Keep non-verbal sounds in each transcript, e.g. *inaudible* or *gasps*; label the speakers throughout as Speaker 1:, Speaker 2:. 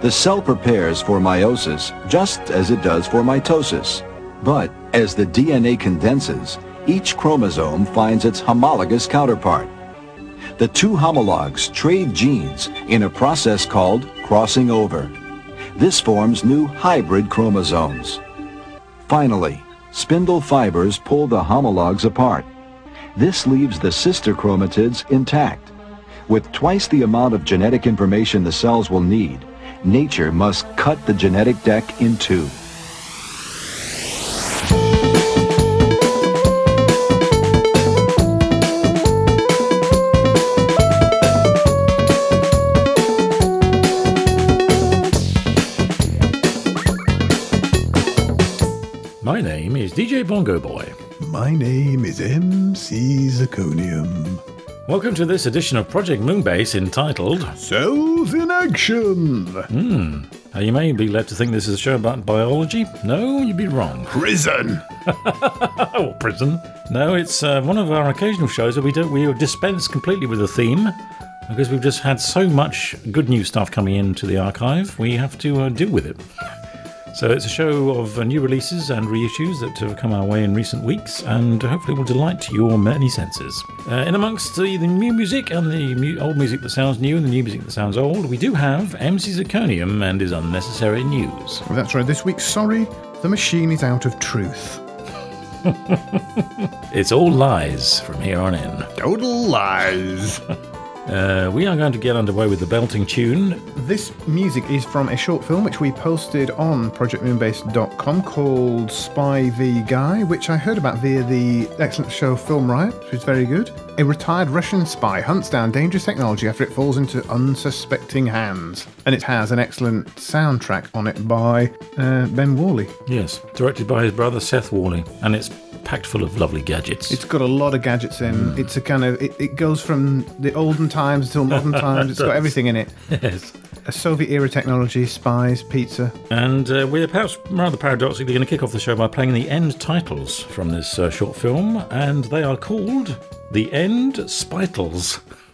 Speaker 1: The cell prepares for meiosis just as it does for mitosis. But as the DNA condenses, each chromosome finds its homologous counterpart. The two homologs trade genes in a process called crossing over. This forms new hybrid chromosomes. Finally, spindle fibers pull the homologs apart. This leaves the sister chromatids intact. With twice the amount of genetic information the cells will need, nature must cut the genetic deck in two.
Speaker 2: My name is DJ Bongo Boy.
Speaker 3: My name is MC Zirconium.
Speaker 2: Welcome to this edition of Project Moonbase entitled.
Speaker 3: Cells in Action!
Speaker 2: Now, you may be led to think this is a show about biology. No, you'd be wrong.
Speaker 3: Prison! *laughs*
Speaker 2: Oh, prison. No, it's uh, one of our occasional shows where we don't we dispense completely with the theme because we've just had so much good new stuff coming into the archive. We have to uh, deal with it. So it's a show of uh, new releases and reissues that have come our way in recent weeks, and hopefully will delight your many senses. Uh, in amongst the, the new music and the mu- old music that sounds new and the new music that sounds old, we do have MC Zirconium and his unnecessary news.
Speaker 3: Well, that's right, this week, sorry, the machine is out of truth. *laughs*
Speaker 2: It's all lies from here on in.
Speaker 3: Total lies! *laughs*
Speaker 2: Uh, we are going to get underway with the belting tune.
Speaker 3: This music is from a short film which we posted on projectmoonbase.com called Spy v Guy, which I heard about via the excellent show Film Riot, which is very good. A retired Russian spy hunts down dangerous technology after it falls into unsuspecting hands. And it has an excellent soundtrack on it by uh, Ben Worley.
Speaker 2: Yes, directed by his brother Seth Worley, and it's packed full of lovely gadgets.
Speaker 3: It's got a lot of gadgets in. It's a kind of it, it goes from the olden times till modern *laughs* times. It's got everything in it.
Speaker 2: yes.
Speaker 3: A Soviet era technology, spies, pizza.
Speaker 2: And uh, we're perhaps rather paradoxically going to kick off the show by playing the end titles from this uh, short film, and they are called The End Spitals. *laughs*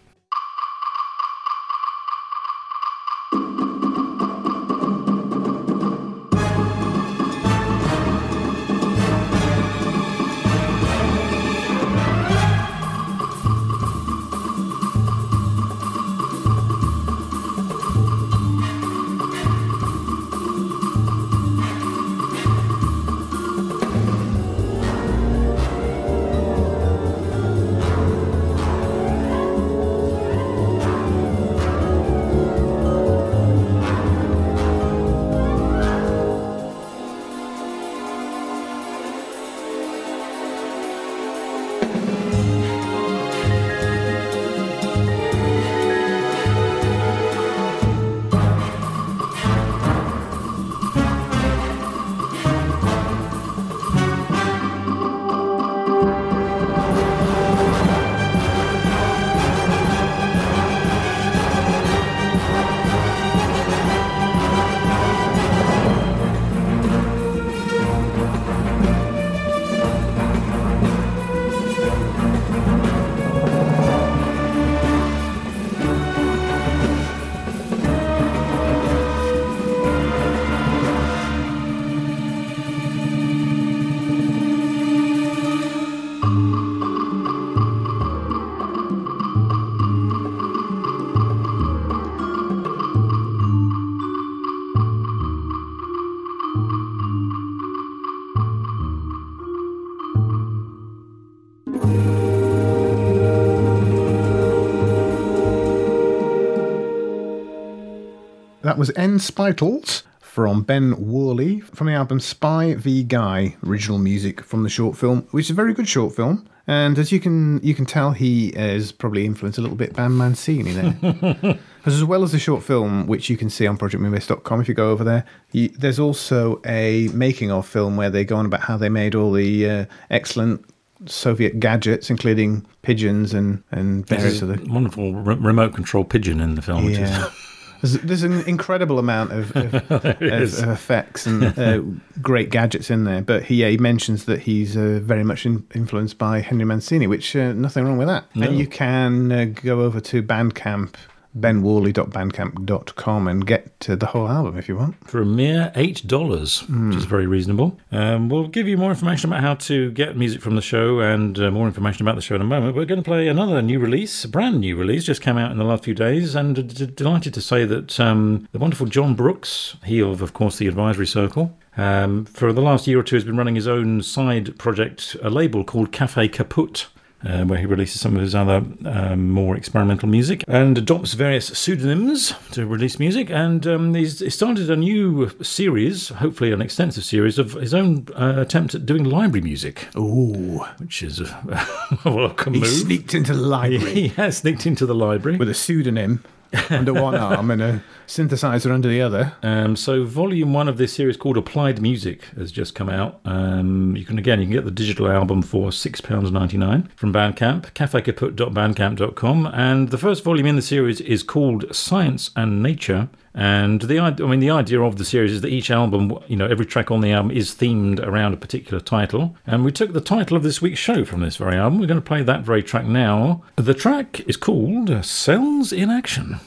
Speaker 3: was N Spitals from Ben Worley from the album Spy v Guy, original music from the short film, which is a very good short film. And as you can you can tell, he has probably influenced a little bit by Mancini there. *laughs* as well as the short film, which you can see on projectmoonbase.com if you go over there, you, there's also a making of film where they go on about how they made all the uh, excellent Soviet gadgets, including pigeons and, and various other
Speaker 2: wonderful re- remote control pigeon in the film. Which
Speaker 3: yeah.
Speaker 2: is, *laughs*
Speaker 3: There's, there's an incredible amount of, of, *laughs* of, of effects and uh, great gadgets in there. But he, yeah, he mentions that he's uh, very much in, influenced by Henry Mancini, which uh, nothing wrong with that.
Speaker 2: No.
Speaker 3: And you can uh, go over to Bandcamp benworley.bandcamp.com and get uh, the whole album if you want.
Speaker 2: for a mere eight dollars, which is very reasonable. Um, we'll give you more information about how to get music from the show and uh, more information about the show in a moment. We're going to play another new release, a brand new release, just came out in the last few days, and d- delighted to say that um, the wonderful Jon Brooks, he of, of course, the Advisory Circle. Um, for the last year or two, has been running his own side project, a label called Cafe Kaput, uh, where he releases some of his other um, more experimental music and adopts various pseudonyms to release music. And um, he's he started a new series, hopefully an extensive series, of his own uh, attempt at doing library music,
Speaker 3: Ooh.
Speaker 2: which is a, *laughs* a welcome
Speaker 3: He
Speaker 2: move.
Speaker 3: sneaked into the library *laughs*
Speaker 2: He has sneaked into the library.
Speaker 3: with a pseudonym under one *laughs* arm and a synthesizer under the other.
Speaker 2: Um, so volume one of this series called Applied Music has just come out. Um, you can again you can get the digital album for six pounds ninety nine from Bandcamp, cafekaput.bandcamp.com, and the first volume in the series is called Science and Nature. And the I mean the idea of the series is that each album, you know, every track on the album is themed around a particular title. And we took the title of this week's show from this very album. We're going to play that very track now. The track is called Cells in Action.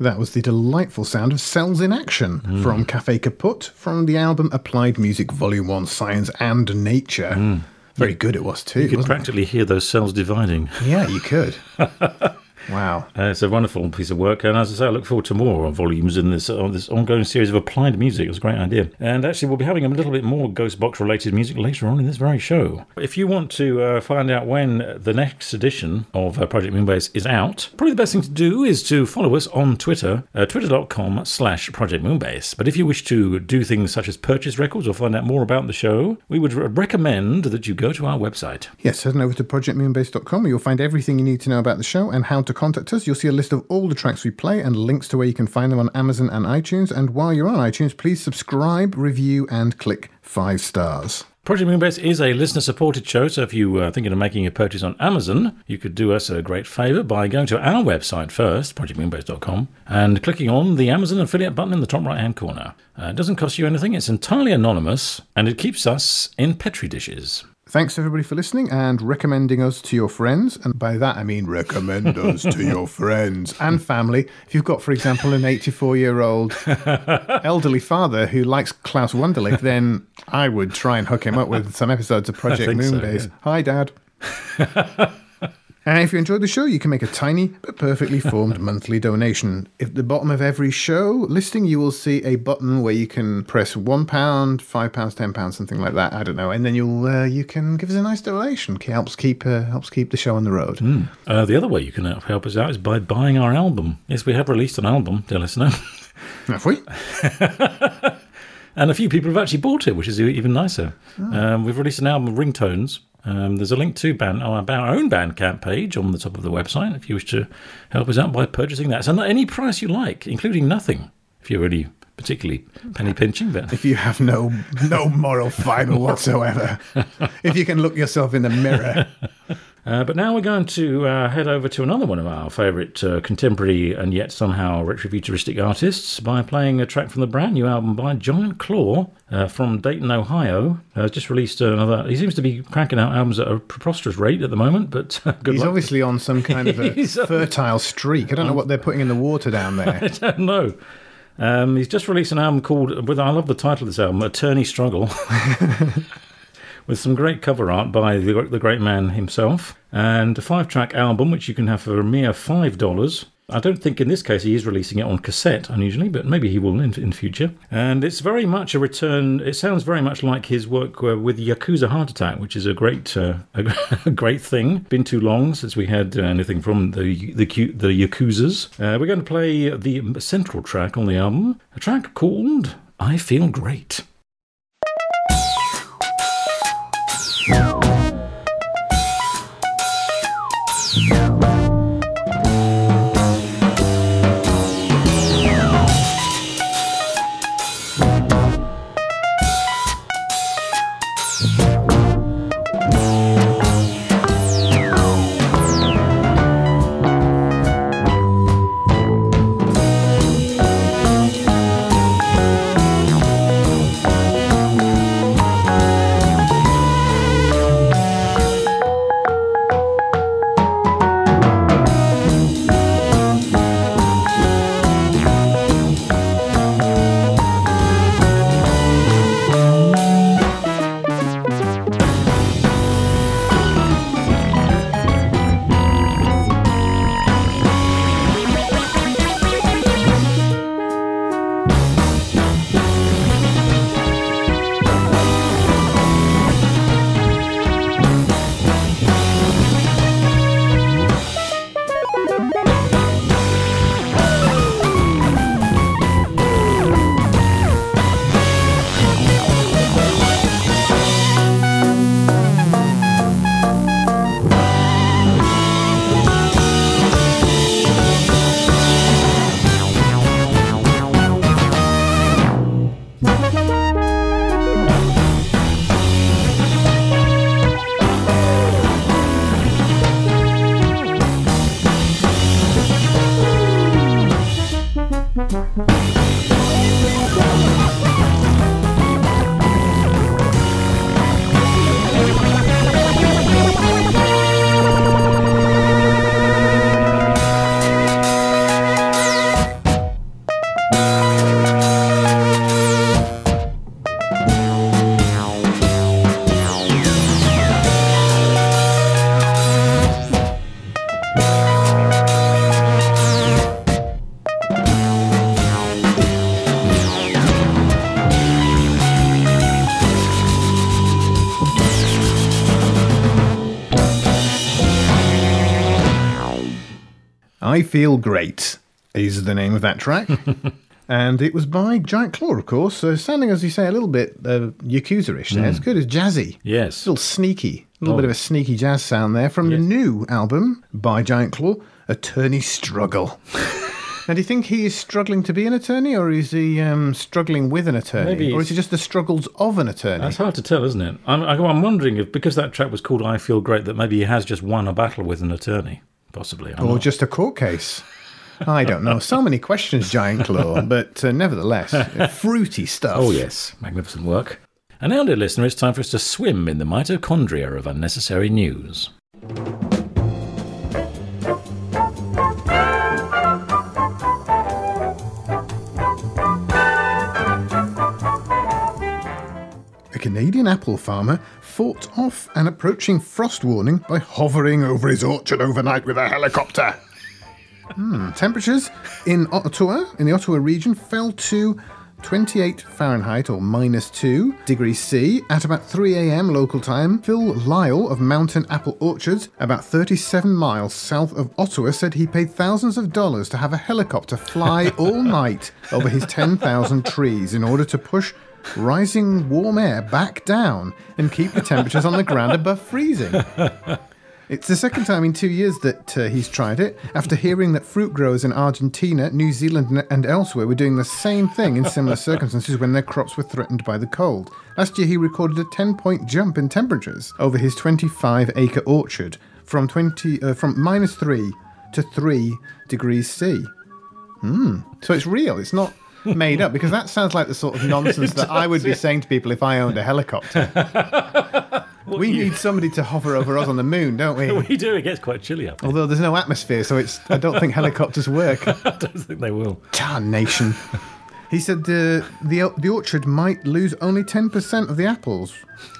Speaker 3: That was the delightful sound of Cells in Action hmm. from Cafe Kaput from the album Applied Music Volume 1 Science and Nature. Hmm. Very good it was too.
Speaker 2: You could
Speaker 3: wasn't it?
Speaker 2: practically hear those cells dividing.
Speaker 3: Yeah, you could. *laughs* Wow.
Speaker 2: Uh, it's a wonderful piece of work, and as I say, I look forward to more volumes in this on this ongoing series of applied music. It was a great idea, and actually, we'll be having a little bit more Ghostbox related music later on in this very show. If you want to uh, find out when the next edition of uh, Project Moonbase is out, probably the best thing to do is to follow us on Twitter, uh, twitter.com slash Project Moonbase. But if you wish to do things such as purchase records or find out more about the show, we would recommend that you go to our website.
Speaker 3: Yes, head on over to projectmoonbase.com where you'll find everything you need to know about the show and how to contact us. You'll see a list of all the tracks we play and links to where you can find them on Amazon and iTunes. And while you're on iTunes, please subscribe, review, and click five stars.
Speaker 2: Project Moonbase is a listener supported show, so if you are thinking of making a purchase on Amazon, you could do us a great favour by going to our website first, projectmoonbase.com, and clicking on the Amazon affiliate button in the top right hand corner. Uh, it doesn't cost you anything, it's entirely anonymous, and it keeps us in Petri dishes.
Speaker 3: Thanks everybody for listening and recommending us to your friends. And by that I mean recommend us to your *laughs* friends and family. If you've got, for example, an 84 year old *laughs* elderly father who likes Klaus Wunderlich, then I would try and hook him up with *laughs* some episodes of Project Moonbase. So, yeah. Hi, Dad. And if you enjoyed the show, you can make a tiny but perfectly *laughs* formed monthly donation. At the bottom of every show listing, you will see a button where you can press one pound, five pounds, ten pounds, something like that. I don't know, and then you'll uh, you can give us a nice donation. It helps keep uh, helps keep the show on the road.
Speaker 2: Mm. Uh, the other way you can help us out is by buying our album. Yes, we have released an album, dear listener. *laughs*
Speaker 3: Have we? *laughs*
Speaker 2: and a few people have actually bought it, which is even nicer. Oh. Um, we've released an album of ringtones um, there's a link to band, oh, our own Bandcamp page on the top of the website if you wish to help us out by purchasing that. So, any price you like, including nothing, if you're really particularly penny pinching. But
Speaker 3: if you have no no moral fibre *laughs* whatsoever, if you can look yourself in the mirror *laughs*
Speaker 2: uh, but now we're going to uh, head over to another one of our favourite uh, contemporary and yet somehow retrofuturistic artists by playing a track from the brand new album by Giant Claw uh, from Dayton, Ohio. Uh, just released another. He seems to be cranking out albums at a preposterous rate at the moment, but *laughs*
Speaker 3: he's
Speaker 2: luck.
Speaker 3: He's obviously on some kind of a *laughs* fertile streak. I don't know what they're putting in the water down there. *laughs*
Speaker 2: I don't know. Um, he's just released an album called, with I love the title of this album, Attorney Struggle. With some great cover art by the, the great man himself, and a five track album which you can have for a mere $5. I don't think in this case he is releasing it on cassette, unusually, but maybe he will in, in future. And it's very much a return. It sounds very much like his work uh, with Yakuza Heart Attack, which is a great, uh, *laughs* a, great thing. Been too long since we had uh, anything from the the, the Yakuzas. Uh, we're going to play the central track on the album, a track called "I Feel Great."
Speaker 3: Thank you. Feel Great is the name of that track. *laughs* and it was by Giant Claw, of course. So sounding, as you say, a little bit uh, Yakuza-ish there. It's good. It's jazzy.
Speaker 2: Yes.
Speaker 3: A little sneaky. A little
Speaker 2: Oh.
Speaker 3: bit of a sneaky jazz sound there from the new album by Giant Claw, Attorney Struggle. *laughs* now, do you think he is struggling to be an attorney, or is he um, struggling with an attorney?
Speaker 2: Maybe
Speaker 3: or is it just the struggles of an attorney?
Speaker 2: That's hard to tell, isn't it? I'm, I'm wondering if, because that track was called I Feel Great, that maybe he has just won a battle with an attorney. Possibly. I'm
Speaker 3: or
Speaker 2: not-
Speaker 3: just a court case? I don't know. So many questions, Giant Claw, *laughs* but uh, nevertheless, fruity stuff.
Speaker 2: Oh, yes. Magnificent work. And now, dear listener, it's time for us to swim in the mitochondria of unnecessary news.
Speaker 3: A Canadian apple farmer fought off an approaching frost warning by hovering over his orchard overnight with a helicopter. Hmm, Temperatures in Ottawa, in the Ottawa region, fell to 28 Fahrenheit or minus 2 degrees C at about 3 a.m. local time. Phil Lyle of Mountain Apple Orchards, about 37 miles south of Ottawa, said he paid thousands of dollars to have a helicopter fly *laughs* all night over his 10,000 trees in order to push rising warm air back down and keep the temperatures on the ground above freezing. It's the second time in two years that uh, he's tried it, after hearing that fruit growers in Argentina, New Zealand, and- elsewhere were doing the same thing in similar circumstances when their crops were threatened by the cold. Last year, he recorded a 10 point jump in temperatures over his 25 acre orchard from, 20, uh, from minus 3 to 3 degrees C. Hmm. So it's real, it's not made up, because that sounds like the sort of nonsense *laughs* that I would be saying to people if I owned a helicopter. *laughs* we need somebody to hover over us on the moon, don't we? *laughs*
Speaker 2: We do, it gets quite chilly up there.
Speaker 3: Although there's no atmosphere, so it's I don't think helicopters work.
Speaker 2: I don't think they will.
Speaker 3: Tarnation. He said the the the orchard might lose only ten percent of the apples,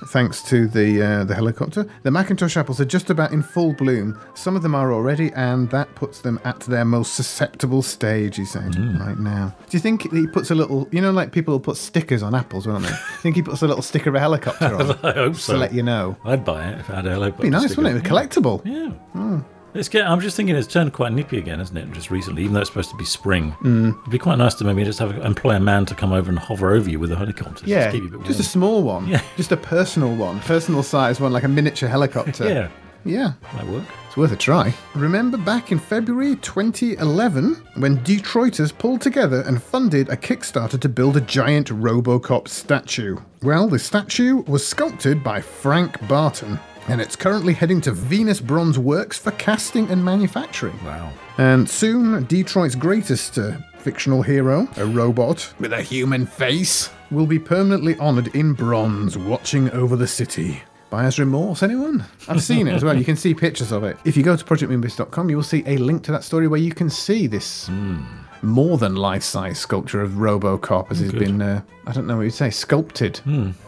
Speaker 3: thanks to the uh, the helicopter. The Macintosh apples are just about in full bloom. Some of them are already, and that puts them at their most susceptible stage. He said right now. Do you think he puts a little? You know, like people will put stickers on apples, won't they? think he puts a little sticker of a helicopter *laughs* on
Speaker 2: I hope
Speaker 3: to
Speaker 2: so.
Speaker 3: let you know?
Speaker 2: I'd buy it if I had a helicopter.
Speaker 3: Be nice,
Speaker 2: sticker.
Speaker 3: wouldn't it? Collectible.
Speaker 2: Yeah. It's get, I'm just thinking it's turned quite nippy again, isn't it? Just recently, even though it's supposed to be spring.
Speaker 3: Mm.
Speaker 2: It'd be quite nice to maybe just have employ a man to come over and hover over you with a helicopter.
Speaker 3: Yeah,
Speaker 2: just, keep you a bit
Speaker 3: just a small one.
Speaker 2: Yeah.
Speaker 3: Just a personal one. Personal size one, like a miniature helicopter.
Speaker 2: yeah,
Speaker 3: Yeah.
Speaker 2: might work.
Speaker 3: It's worth a try. Remember back in February 2011 when Detroiters pulled together and funded a Kickstarter to build a giant Robocop statue? Well, the statue was sculpted by Frank Barton. And it's currently heading to Venus Bronze Works for casting and manufacturing.
Speaker 2: Wow.
Speaker 3: And soon, Detroit's greatest uh, fictional hero, a robot with a human face, will be permanently honoured in bronze, watching over the city. Buyer's remorse, anyone? I've seen it as well. You can see pictures of it. If you go to projectmoonbase.com, you will see a link to that story where you can see this more than life-size sculpture of RoboCop as he's been, uh, I don't know what you'd say, sculpted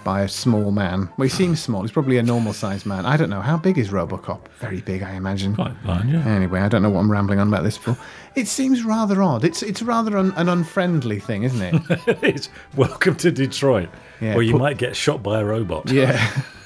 Speaker 3: by a small man. Well, he seems small. He's probably a normal-sized man. I don't know. How big is RoboCop? Very big, I imagine.
Speaker 2: Quite fine, yeah.
Speaker 3: Anyway, I don't know what I'm rambling on about this for. It seems rather odd. It's it's rather un, an unfriendly thing, isn't it? *laughs*
Speaker 2: it's welcome to Detroit,
Speaker 3: Yeah,
Speaker 2: where you
Speaker 3: put-
Speaker 2: might get shot by a robot.
Speaker 3: yeah. *laughs*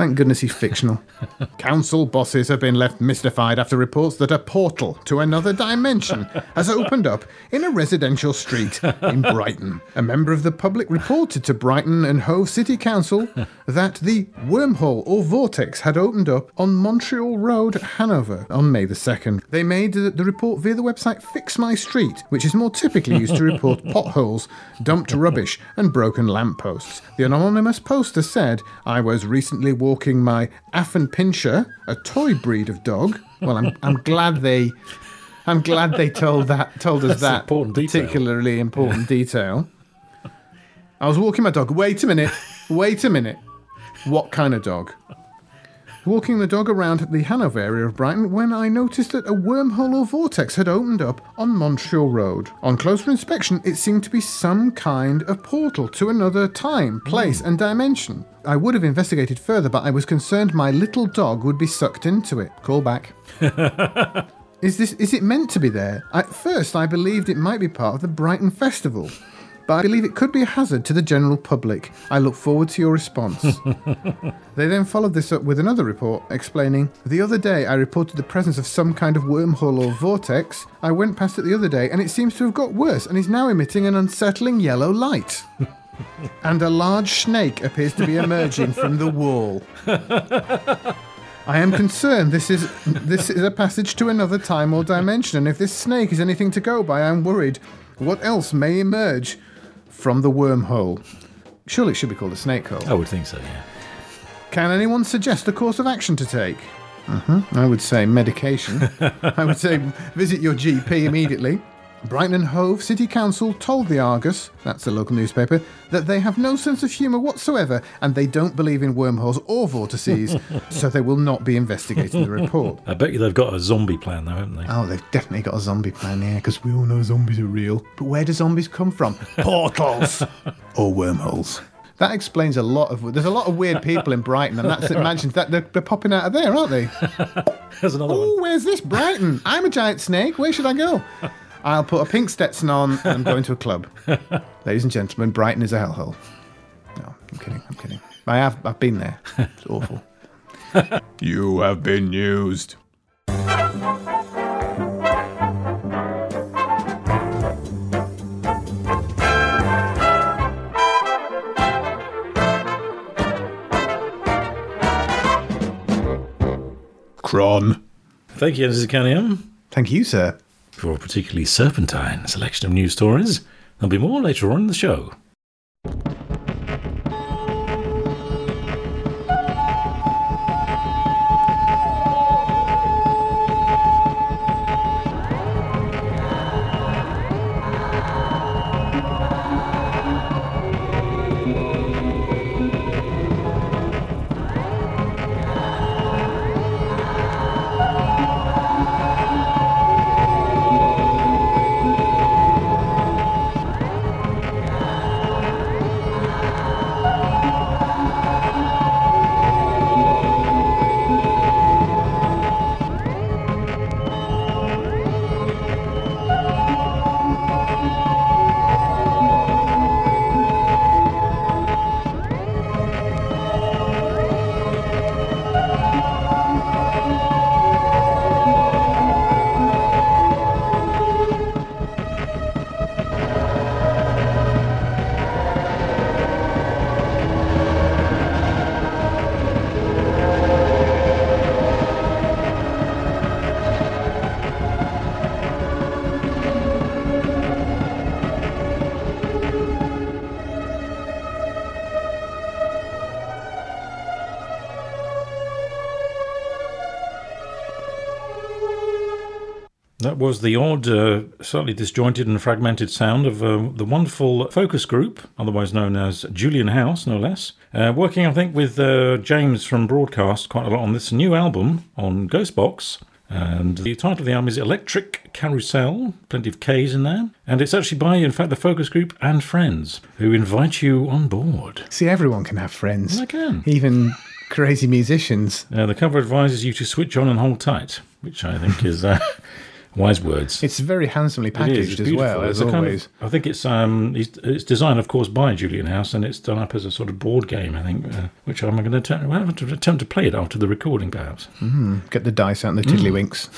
Speaker 3: Thank goodness he's fictional. *laughs* Council bosses have been left mystified after reports that a portal to another dimension has opened up in a residential street in Brighton. A member of the public reported to Brighton and Hove City Council that the wormhole or vortex had opened up on Montreal Road, Hanover, on May the 2nd. They made the, report via the website Fix My Street, which is more typically used to report *laughs* potholes, dumped rubbish, and broken lampposts. The anonymous poster said, I was recently walking my Affenpinscher, a toy breed of dog. Well, I'm, I'm glad they. I'm glad they told that told us
Speaker 2: That's
Speaker 3: that
Speaker 2: important detail.
Speaker 3: particularly important detail. I was walking my dog. Wait a minute. Wait a minute. What kind of dog? Walking the dog around the Hanover area of Brighton when I noticed that a wormhole or vortex had opened up on Montreal Road. On closer inspection, it seemed to be some kind of portal to another time, place, and dimension. I would have investigated further, but I was concerned my little dog would be sucked into it. Call back. *laughs* Is this is it meant to be there? At first I believed it might be part of the Brighton Festival. But I believe it could be a hazard to the general public. I look forward to your response. *laughs* they then followed this up with another report explaining The other day I reported the presence of some kind of wormhole or vortex. I went past it the other day and it seems to have got worse and is now emitting an unsettling yellow light. *laughs* and a large snake appears to be emerging from the wall. *laughs* I am concerned this is this is a passage to another time or dimension, and if this snake is anything to go by, I'm worried. What else may emerge from the wormhole? Surely it should be called a snake hole.
Speaker 2: I would think so, yeah.
Speaker 3: Can anyone suggest a course of action to take? hmm I would say medication. *laughs* I would say visit your GP immediately. Brighton and Hove City Council told the Argus, that's the local newspaper, that they have no sense of humour whatsoever and they don't believe in wormholes or vortices, *laughs* so they will not be investigating the report.
Speaker 2: I bet you they've got a zombie plan, though, haven't they?
Speaker 3: Oh, they've definitely got a zombie plan here because we all know zombies are real. But where do zombies come from? *laughs* Portals or wormholes. That explains a lot of. There's a lot of weird people in Brighton, and that's imagines that they're, they're popping out of there, aren't they? *laughs*
Speaker 2: There's another
Speaker 3: Oh,
Speaker 2: one.
Speaker 3: where's this Brighton? I'm a giant snake. Where should I go? I'll put a pink Stetson on and I'm going to a club. *laughs* Ladies and gentlemen, Brighton is a hellhole. No, I'm kidding. I'm kidding. I have. I've been there. It's awful. *laughs* you have been used. Cron.
Speaker 2: Thank you, Mrs. Cunningham,
Speaker 3: Thank you, sir.
Speaker 2: For a particularly serpentine selection of news stories. There'll be more later on in the show. Was the odd, uh, slightly disjointed and fragmented sound of uh, the wonderful focus group, otherwise known as Julian House, no less. Uh, working, I think, with uh, James from Broadcast quite a lot on this new album on Ghostbox. And the title of the album is Elektrik Karousel, plenty of K's in there. And it's actually by, in fact, the focus group and friends who invite you on board.
Speaker 3: See, everyone can have friends.
Speaker 2: They can.
Speaker 3: Even crazy musicians.
Speaker 2: Uh, the cover advises you to switch on and hold tight, which I think is uh, *laughs* wise words.
Speaker 3: It's very handsomely packaged
Speaker 2: it's
Speaker 3: as well, as
Speaker 2: It's a kind
Speaker 3: always.
Speaker 2: of- I think it's um, it's, designed, of course, by Julian House, and it's done up as a sort of board game. I think, uh, which I'm going to attempt, well, I'm going to attempt to play it after the recording, perhaps.
Speaker 3: Get the dice out and the
Speaker 2: Mm.
Speaker 3: tiddlywinks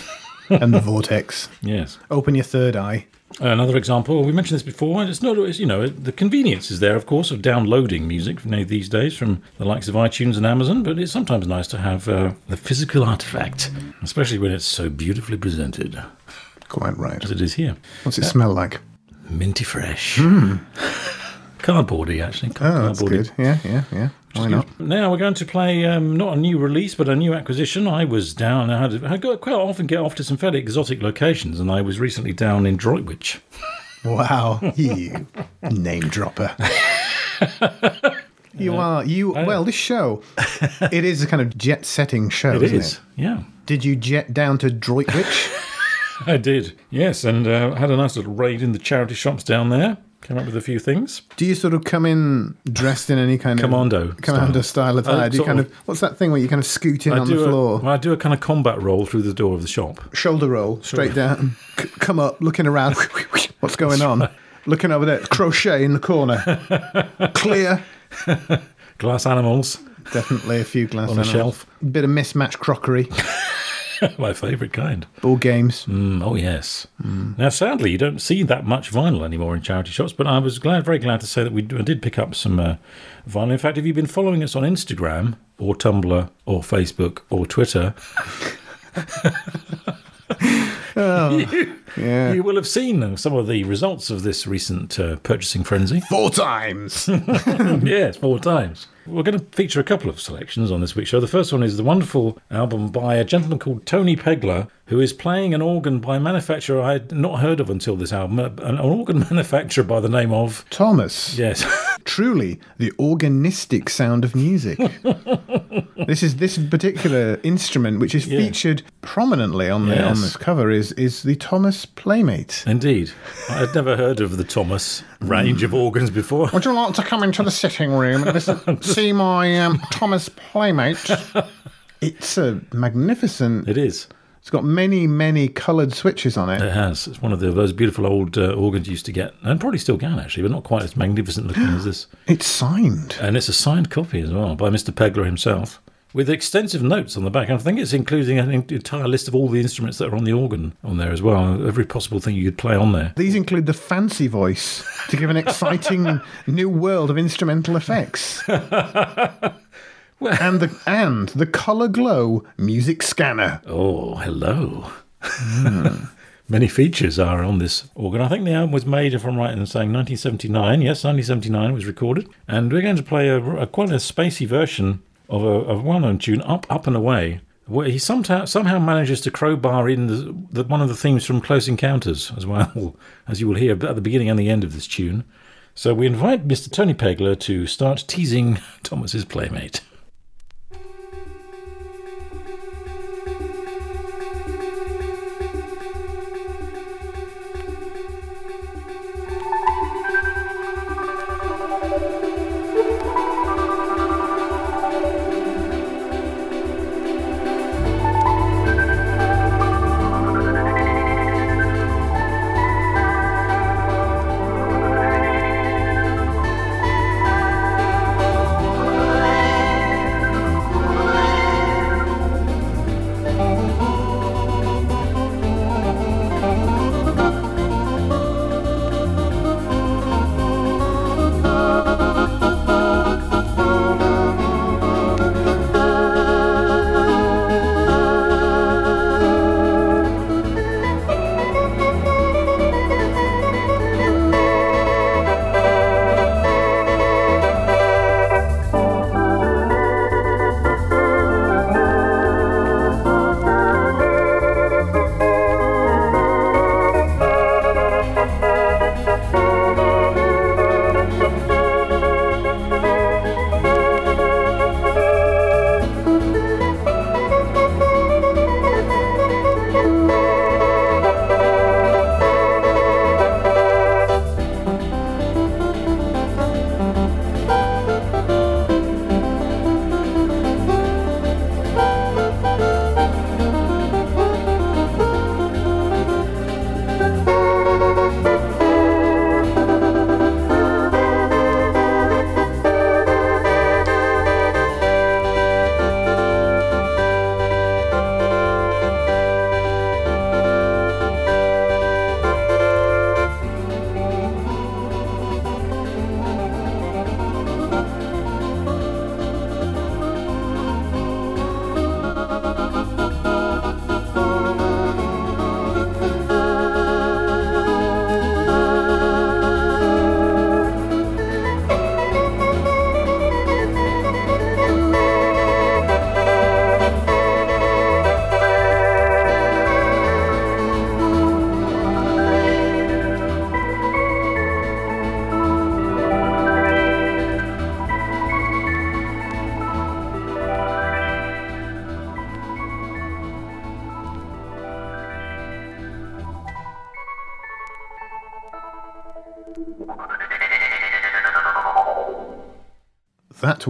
Speaker 3: and the *laughs* vortex.
Speaker 2: Yes.
Speaker 3: Open your third eye.
Speaker 2: Another example. We mentioned this before. and It's not. It's, you know, the convenience is there, of course, of downloading music these days from the likes of iTunes and Amazon. But it's sometimes nice to have uh, the physical artifact, especially when it's so beautifully presented
Speaker 3: Quite right.
Speaker 2: as it is here.
Speaker 3: What's it smell like?
Speaker 2: Minty fresh. *laughs* Cardboardy, actually.
Speaker 3: Hmm. Oh, that's
Speaker 2: Cardboardy.
Speaker 3: good. Yeah, yeah, yeah. Why not?
Speaker 2: Now we're going to play um, not a new release, but a new acquisition. I was down. I, had, I go, quite often get off to some fairly exotic locations, and I was recently down in Droitwich. *laughs*
Speaker 3: Wow, you name dropper. *laughs* You are you. Well, this show, it is a kind of jet setting show,
Speaker 2: It
Speaker 3: isn't
Speaker 2: is,
Speaker 3: it?
Speaker 2: yeah.
Speaker 3: Did you jet down to Droitwich?
Speaker 2: I did, yes, and uh, had a nice little raid in the charity shops down there. Came up with a few things.
Speaker 3: Do you sort of come in dressed in any kind
Speaker 2: Commando
Speaker 3: of commando style, attire?
Speaker 2: Uh,
Speaker 3: do you kind
Speaker 2: of-
Speaker 3: of, what's that thing where you kind of scoot in
Speaker 2: I
Speaker 3: on the
Speaker 2: a-
Speaker 3: floor,
Speaker 2: well, I do a kind of combat roll through the door of the shop.
Speaker 3: shoulder roll, straight down, c- come up, looking around. *laughs* What's going on? looking over there, crochet in the corner, *laughs* clear.
Speaker 2: Glass animals
Speaker 3: Definitely a few glass
Speaker 2: on a
Speaker 3: animals.
Speaker 2: shelf.
Speaker 3: Bit of mismatched crockery, *laughs* *laughs*
Speaker 2: My favourite kind.
Speaker 3: Board games.
Speaker 2: Mm, oh yes. Now, sadly, you don't see that much vinyl anymore in charity shops. But I was glad, very glad to say that we did pick up some uh, vinyl. In fact, if you've been following us on Instagram or Tumblr or Facebook or Twitter, *laughs*
Speaker 3: Yeah.
Speaker 2: you will have seen uh, some of the results of this recent uh, purchasing frenzy.
Speaker 3: Four times. *laughs*
Speaker 2: yes, four times. We're going to feature a couple of selections on this week's show. The first one is the wonderful album by a gentleman called Tony Pegler, who is playing an organ by a manufacturer I had not heard of until this album, uh, an organ *laughs* manufacturer by the name of.
Speaker 3: Thomas.
Speaker 2: Yes. *laughs*
Speaker 3: Truly the organistic sound of music. *laughs* this is this particular instrument, which is featured prominently on the on this cover, is is the Thomas Playmate.
Speaker 2: Indeed. I had never heard of the Thomas range of organs before.
Speaker 3: Would you like to come into the sitting room and listen, see my um, *laughs* Thomas Playmate? It's a magnificent.
Speaker 2: It is.
Speaker 3: It's got many, many coloured switches on it.
Speaker 2: It has. It's one of the, those beautiful old uh, organs you used to get, and probably still can actually, but not quite as magnificent looking as this. *gasps*
Speaker 3: It's signed.
Speaker 2: And it's a signed copy as well by Mr. Pegler himself, with extensive notes on the back. I think it's including an entire list of all the instruments that are on the organ on there as well. Every possible thing you could play on there.
Speaker 3: These include the fancy voice to give an exciting *laughs* new world of instrumental effects. *laughs* and the and the color glow music scanner.
Speaker 2: Oh, hello. Hmm. *laughs* Many features are on this organ. I think the album was made, if I'm right in saying, 1979. Yes, 1979 was recorded. And we're going to play a, a quite a spacey version of a, of well-known tune, "Up, Up and Away," where he somehow somehow manages to crowbar in the, the, one of the themes from Close Encounters as well, *laughs* as you will hear at the beginning and the end of this tune. So we invite Mr. Tony Pegler to start teasing *laughs* Thomas's playmate.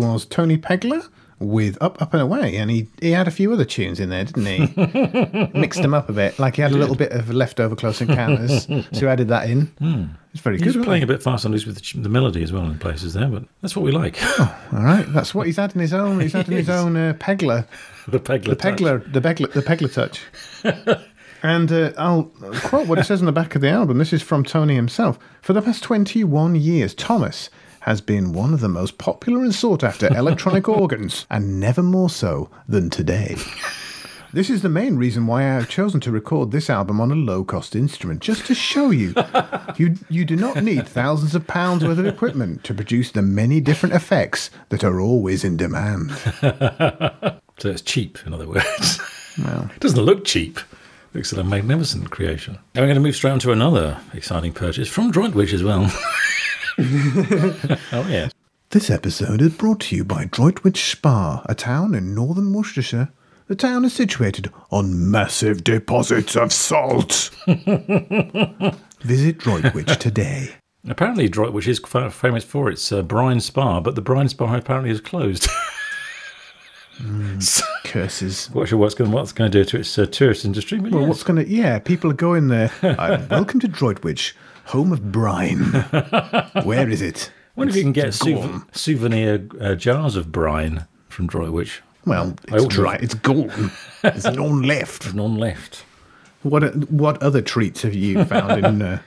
Speaker 3: That was Tony Pegler with Up, Up and Away, and he, he had a few other tunes in there, didn't he? *laughs* Mixed them up a bit. Like he had a little bit of leftover Close Encounters, *laughs* so he added that in. It's very
Speaker 2: He's
Speaker 3: good. wasn't
Speaker 2: playing a bit fast and loose with the, the melody as well in places there, but that's what we like.
Speaker 3: All right, that's what he's adding his own. He's adding his *laughs* own uh, Pegler.
Speaker 2: the Pegler.
Speaker 3: the
Speaker 2: touch.
Speaker 3: Pegler, the Pegler, the Pegler touch. and uh, I'll quote what it says on the back of the album. This is from Tony himself. For the past 21 years, Thomas has been one of the most popular and sought after electronic *laughs* organs, and never more so than today. This is the main reason why I have chosen to record this album on a low cost instrument, just to show you. You, you do not need thousands of pounds worth of equipment to produce the many different effects that are always in demand. *laughs*
Speaker 2: So it's cheap, in other words.
Speaker 3: Well,
Speaker 2: it doesn't look cheap. It Looks like a magnificent creation. And we're going to move straight on to another exciting purchase from Droitwich as well. *laughs* *laughs* oh, yeah.
Speaker 3: This episode is brought to you by Droitwich Spa, a town in northern Worcestershire. The town is situated on massive deposits of salt. *laughs* Visit Droitwich today. *laughs*
Speaker 2: Apparently, Droitwich is fa- famous for its uh, brine spa, but the brine spa apparently is closed. So,
Speaker 3: Curses.
Speaker 2: not sure what's going, what's going to do to its uh, tourist industry,
Speaker 3: Well,
Speaker 2: yes.
Speaker 3: what's going to. Yeah, people are going there. Uh, welcome to Droitwich, home of brine. *laughs* Where is it?
Speaker 2: I wonder if you can get
Speaker 3: It's
Speaker 2: souv- souvenir uh, jars of brine from Droitwich.
Speaker 3: Well,
Speaker 2: I
Speaker 3: it's
Speaker 2: ought to-
Speaker 3: dry. It's gone. There's *laughs* none left.
Speaker 2: None left.
Speaker 3: What what other treats have you found in? Uh,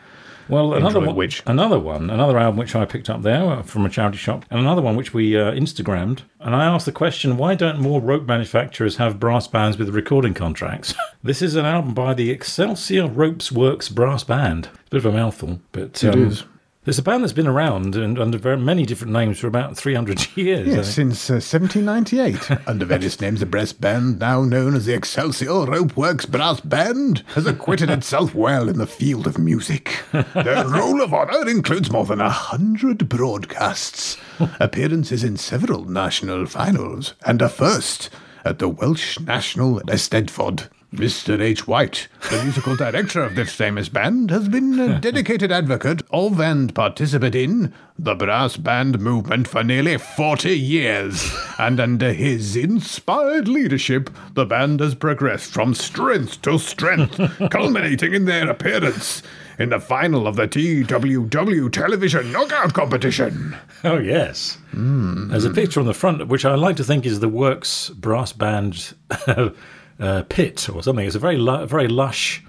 Speaker 2: Well, another one,
Speaker 3: Droitwich.
Speaker 2: another one, another album which I picked up there uh, from a charity shop, and another one which we uh, Instagrammed. And I asked the question: Why don't more rope manufacturers have brass bands with recording contracts? *laughs* this is an album by the Excelsior Ropes Works Brass Band. It's a bit of a mouthful, but
Speaker 3: It
Speaker 2: um,
Speaker 3: is.
Speaker 2: It's a band that's been around and under very many different names for about 300 *laughs* years.
Speaker 3: Yeah, since uh, 1798. *laughs* Under various names, the brass band, now known as the Excelsior Rope Works Brass Band, has acquitted itself well in the field of music. Their *laughs* roll of honour includes more than a hundred broadcasts, appearances in several national finals, and a first at the Welsh National Eisteddfod. Mr. H. White, the musical director of this famous band, has been a *laughs* dedicated advocate of and participant in the brass band movement for nearly 40 years. And under his inspired leadership, the band has progressed from strength to strength, *laughs* culminating in their appearance in the final of the TWW television knockout competition.
Speaker 2: Oh, yes. Hmm. There's a picture on the front, which I like to think is the Works Brass Band *laughs* uh, pit or something. It's a very, lu- very lush.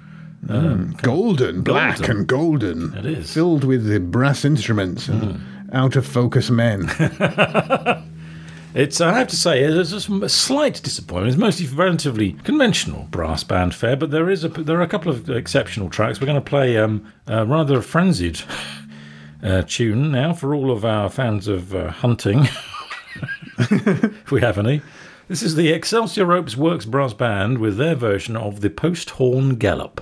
Speaker 3: Golden, black
Speaker 2: Golden.
Speaker 3: and golden.
Speaker 2: It is.
Speaker 3: Filled with the brass instruments and out of focus men. *laughs*
Speaker 2: It's, I have to say, there's a slight disappointment. It's mostly relatively conventional brass band fare, but there is a, there are a couple of exceptional tracks. We're going to play um, uh, rather a frenzied uh, tune now for all of our fans of uh, hunting, *laughs* if we have any. This is the Excelsior Ropes Works Brass Band with their version of the Post Horn Gallop.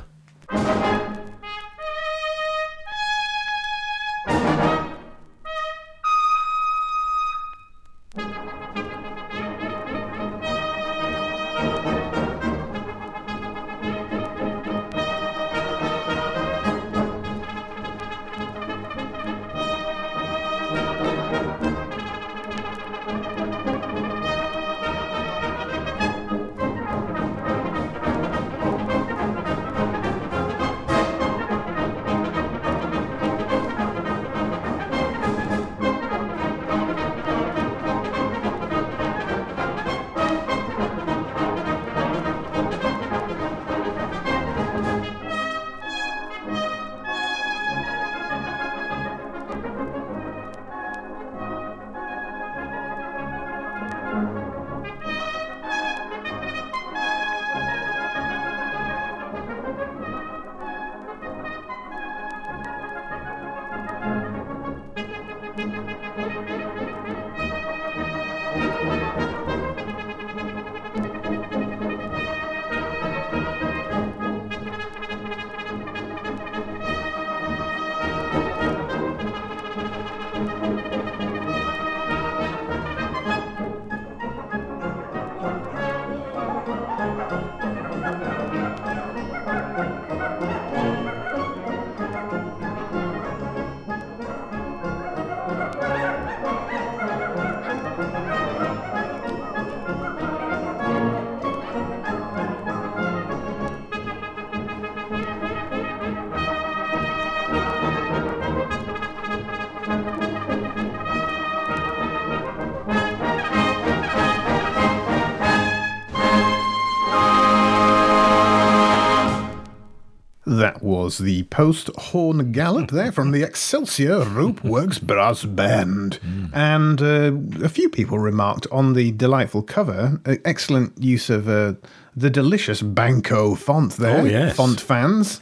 Speaker 3: Was the post horn gallop there from the Excelsior Rope Works Brass Band. And uh, a few people remarked on the delightful cover, uh, excellent use of uh, the delicious Banco font there.
Speaker 2: Oh, yes.
Speaker 3: Font fans.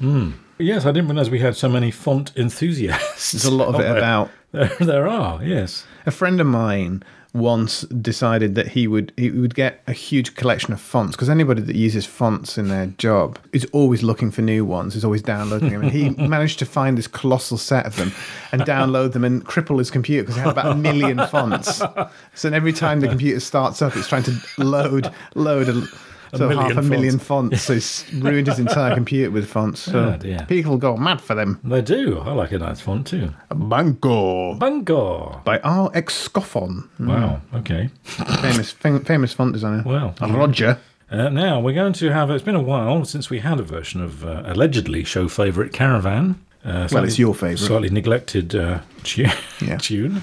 Speaker 2: Yes, I didn't realise we had so many font enthusiasts.
Speaker 3: There's a lot of *laughs* it
Speaker 2: There-
Speaker 3: about. *laughs*
Speaker 2: There, there are, yes.
Speaker 3: A friend of mine once decided that he would he would get a huge collection of fonts because anybody that uses fonts in their job is always looking for new ones, is always downloading them, and he *laughs* managed to find this colossal set of them and download them and cripple his computer because he had about a million fonts. So every time the computer starts up, it's trying to load load a, so half a million
Speaker 2: fonts.
Speaker 3: So it's ruined his entire computer with fonts. So
Speaker 2: Oh,
Speaker 3: people go mad for them.
Speaker 2: They do. I like a nice font too.
Speaker 3: Banco
Speaker 2: Bungo.
Speaker 3: by R. X Scoffon.
Speaker 2: Wow. Okay.
Speaker 3: famous fam- famous font designer.
Speaker 2: Well,
Speaker 3: Roger.
Speaker 2: Uh, now we're going to have. It's been a while since we had a version of uh, allegedly show favourite Caravan. Uh, slightly-
Speaker 3: it's your favourite.
Speaker 2: Slightly neglected uh, *laughs* tu-
Speaker 3: Yeah.
Speaker 2: tune.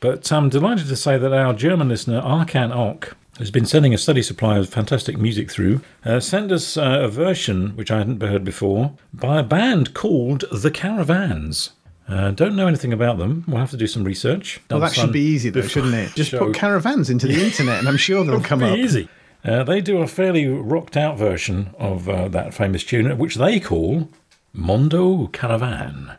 Speaker 2: But I'm delighted to say that our German listener Arkan Ok has been sending a steady supply of fantastic music through. Uh, sent us uh, a version which I hadn't heard before by a band called The Caravans. Uh, don't know anything about them. We'll have to do some research.
Speaker 3: Well,
Speaker 2: Done
Speaker 3: that should be easy though, shouldn't it? Just
Speaker 2: show.
Speaker 3: put caravans into the *laughs* internet, and I'm sure they'll come
Speaker 2: Be
Speaker 3: up.
Speaker 2: easy. Uh, they do a fairly rocked out version of uh, that famous tune, which they call Mondo Caravan.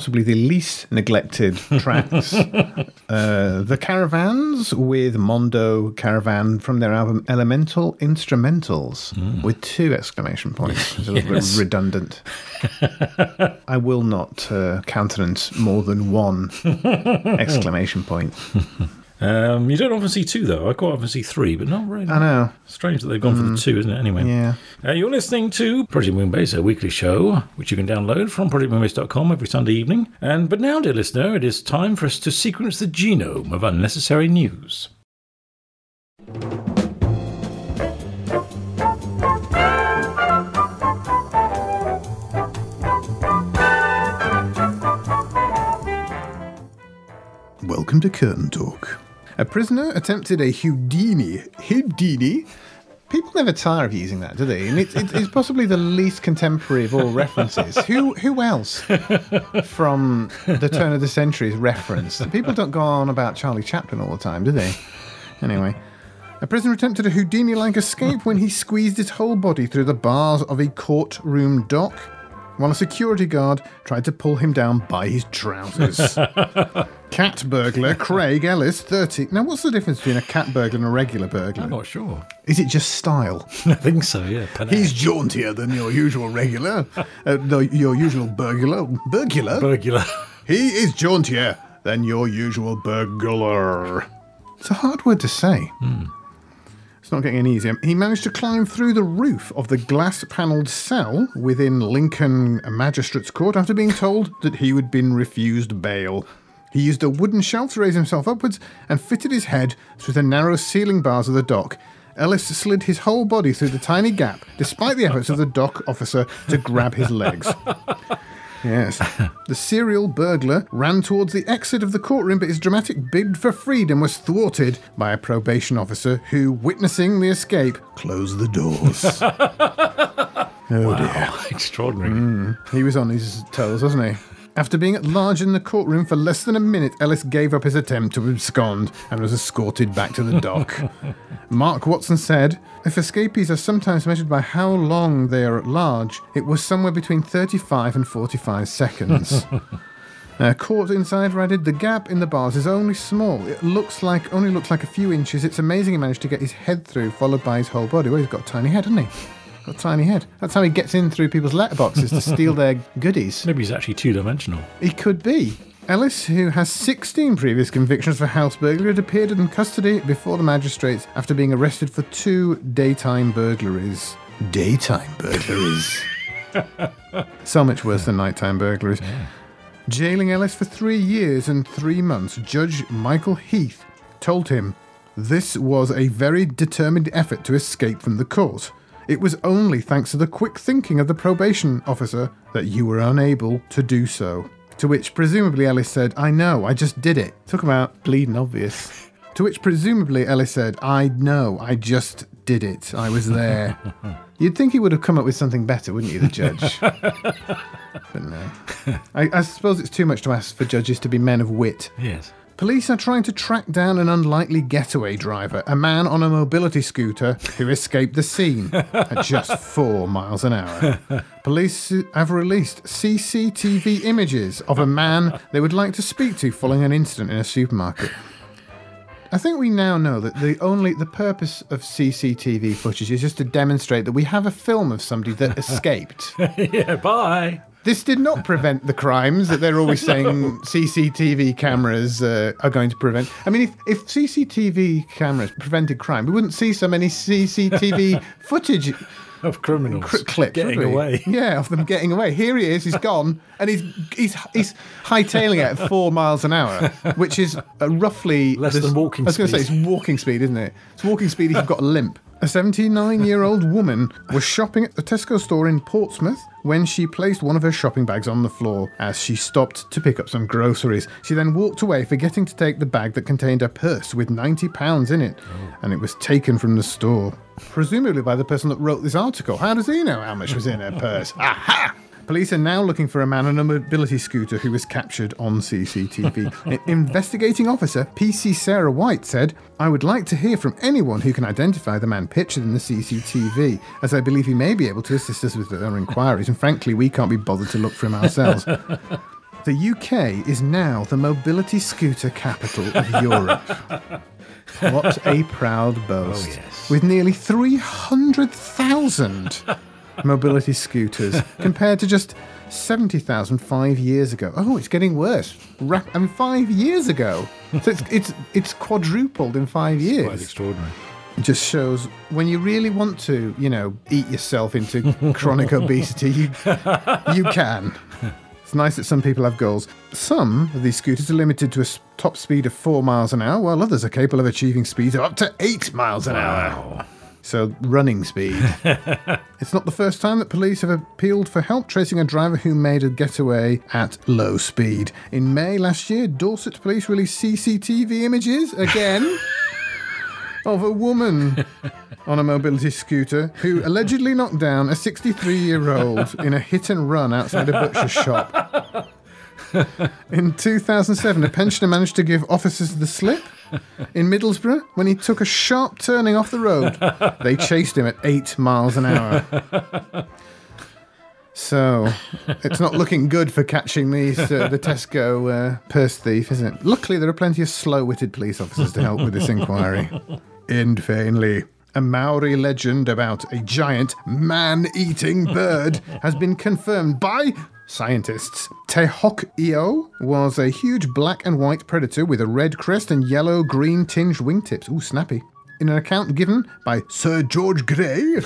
Speaker 3: Possibly the least neglected tracks. *laughs* uh, the Caravans with Mondo Caravan from their album Elemental Instrumentals with two exclamation points. It's a little
Speaker 2: Yes.
Speaker 3: bit redundant. *laughs* I will not uh, countenance more than one *laughs* exclamation point.
Speaker 2: Um, you don't often see two, though. I quite often see three, but not really.
Speaker 3: I know.
Speaker 2: Strange that they've gone for the two, isn't it? Anyway.
Speaker 3: Yeah.
Speaker 2: Uh, you're listening to Project Moonbase, a weekly show, which you can download from projectmoonbase.com every Sunday evening. And But now, dear listener, it is time for us to sequence the genome of unnecessary news.
Speaker 3: Welcome to Curtain Talk. A prisoner attempted a Houdini. Houdini? People never tire of using that, do they? And it's, it's, possibly the least contemporary of all references. Who who else from the turn of the century is referenced? People don't go on about Charlie Chaplin all the time, do they? Anyway, A prisoner attempted a Houdini like escape when he squeezed his whole body through the bars of a courtroom dock, while a security guard tried to pull him down by his trousers. *laughs* cat burglar Craig Ellis, 30. Now, what's the difference between a cat burglar and a regular burglar?
Speaker 2: I'm not sure.
Speaker 3: Is it just style? *laughs*
Speaker 2: I think so, yeah. Panache.
Speaker 3: He's jauntier than your usual regular, *laughs* uh, no, your usual burglar. Burglar?
Speaker 2: Burglar.
Speaker 3: He is jauntier than your usual burglar. It's a hard word to say. It's not getting any easier. He managed to climb through the roof of the glass panelled cell within Lincoln Magistrates Court after being told that he had been refused bail. He used a wooden shelf to raise himself upwards and fitted his head through the narrow ceiling bars of the dock. Ellis slid his whole body through the tiny gap, despite the efforts of the dock officer to grab his legs. Yes. *laughs* The serial burglar ran towards the exit of the courtroom, but his dramatic bid for freedom was thwarted by a probation officer who, witnessing the escape, closed the doors. *laughs* oh dear. *laughs*
Speaker 2: Extraordinary. Mm.
Speaker 3: He was on his toes, wasn't he? After being at large in the courtroom for less than a minute, Ellis gave up his attempt to abscond and was escorted back to the dock. *laughs* Mark Watson said, If escapees are sometimes measured by how long they are at large, it was somewhere between 35 and 45 seconds. *laughs* Uh, court insider added, the gap in the bars is only small. It looks like only looks like a few inches. It's amazing he managed to get his head through, followed by his whole body. Well, he's got a tiny head, hasn't he? Got a tiny head. That's how he gets in through people's letterboxes to steal their *laughs* goodies.
Speaker 2: Maybe he's actually two dimensional.
Speaker 3: He could be. Ellis, who has 16 previous convictions for house burglary, had appeared in custody before the magistrates after being arrested for two daytime burglaries. Daytime burglaries. *laughs* so much worse than nighttime burglaries. Jailing Ellis for three years and three months, Judge Michael Heath told him this was a very determined effort to escape from the court. It was only thanks to the quick thinking of the probation officer that you were unable to do so. To which presumably Ellis said, I know, I just did it. Talk about bleeding obvious. *laughs* To which presumably Ellis said, I know, I just did it. I was there. *laughs* You'd think he would have come up with something better, wouldn't you, the judge? *laughs* but no. I, I suppose it's too much to ask for judges to be men of wit.
Speaker 2: Yes.
Speaker 3: Police are trying to track down an unlikely getaway driver, a man on a mobility scooter who escaped the scene at just *laughs* four miles an hour. Police have released CCTV images of a man they would like to speak to following an incident in a supermarket. I think we now know that the only the purpose of CCTV footage is just to demonstrate that we have a film of somebody that *laughs* escaped.
Speaker 2: yeah, bye.
Speaker 3: This did not prevent the crimes that they're always *laughs* saying CCTV cameras uh, are going to prevent. I mean, if, if CCTV cameras prevented crime, we wouldn't see so many CCTV *laughs* footage
Speaker 2: Of criminals
Speaker 3: cr- clips
Speaker 2: getting away.
Speaker 3: Yeah, of them getting away. Here he is. He's gone, and he's he's he's hightailing it at four miles an hour, which is uh, roughly
Speaker 2: Less than walking
Speaker 3: I was going to say it's walking speed, isn't it? It's walking speed if you've got a limp. A 79 year old woman was shopping at the Tesco store in Portsmouth when she placed one of her shopping bags on the floor as she stopped to pick up some groceries. She then walked away, forgetting to take the bag that contained a purse with £90 in it, oh. and it was taken from the store. Presumably by the person that wrote this article. How does he know how much was in her purse? *laughs* Aha! Police are now looking for a man on a mobility scooter who was captured on CCTV. *laughs* Investigating officer, PC Sarah White, said, I would like to hear from anyone who can identify the man pictured in the CCTV, as I believe he may be able to assist us with our inquiries, and frankly, we can't be bothered to look for him ourselves. *laughs* The UK is now the mobility scooter capital of Europe. *laughs* What a proud oh, boast.
Speaker 2: Oh, yes.
Speaker 3: With nearly 300,000 mobility scooters compared to just 70,000 five years ago. Oh, it's getting worse. Ra- I mean, five years ago. So it's, it's, it's quadrupled in five
Speaker 2: Quite
Speaker 3: years.
Speaker 2: extraordinary.
Speaker 3: It just shows when you really want to, you know, eat yourself into *laughs* chronic obesity, you, you can. It's nice that some people have goals. Some of these scooters are limited to a top speed of four miles an hour, while others are capable of achieving speeds of up to eight miles an hour. So, running speed. *laughs* it's not the first time that police have appealed for help tracing a driver who made a getaway at low speed. In May last year, Dorset police released CCTV images again *laughs* of a woman on a mobility scooter who allegedly knocked down a 63 year old in a hit and run outside a butcher shop. *laughs* In 2007, a pensioner managed to give officers the slip in Middlesbrough when he took a sharp turning off the road. They chased him at eight miles an hour. So it's not looking good for catching these uh, the Tesco uh, purse thief, is it? Luckily, there are plenty of slow-witted police officers to help with this inquiry. In Fainley, a Maori legend about a giant man-eating bird has been confirmed by scientists. Te Hok Io was a huge black and white predator with a red crest and yellow-green tinged wingtips. Ooh, snappy. In an account given by Sir George Grey,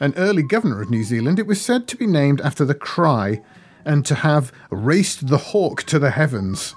Speaker 3: an early governor of New Zealand, it was said to be named after the cry and to have raced the hawk to the heavens,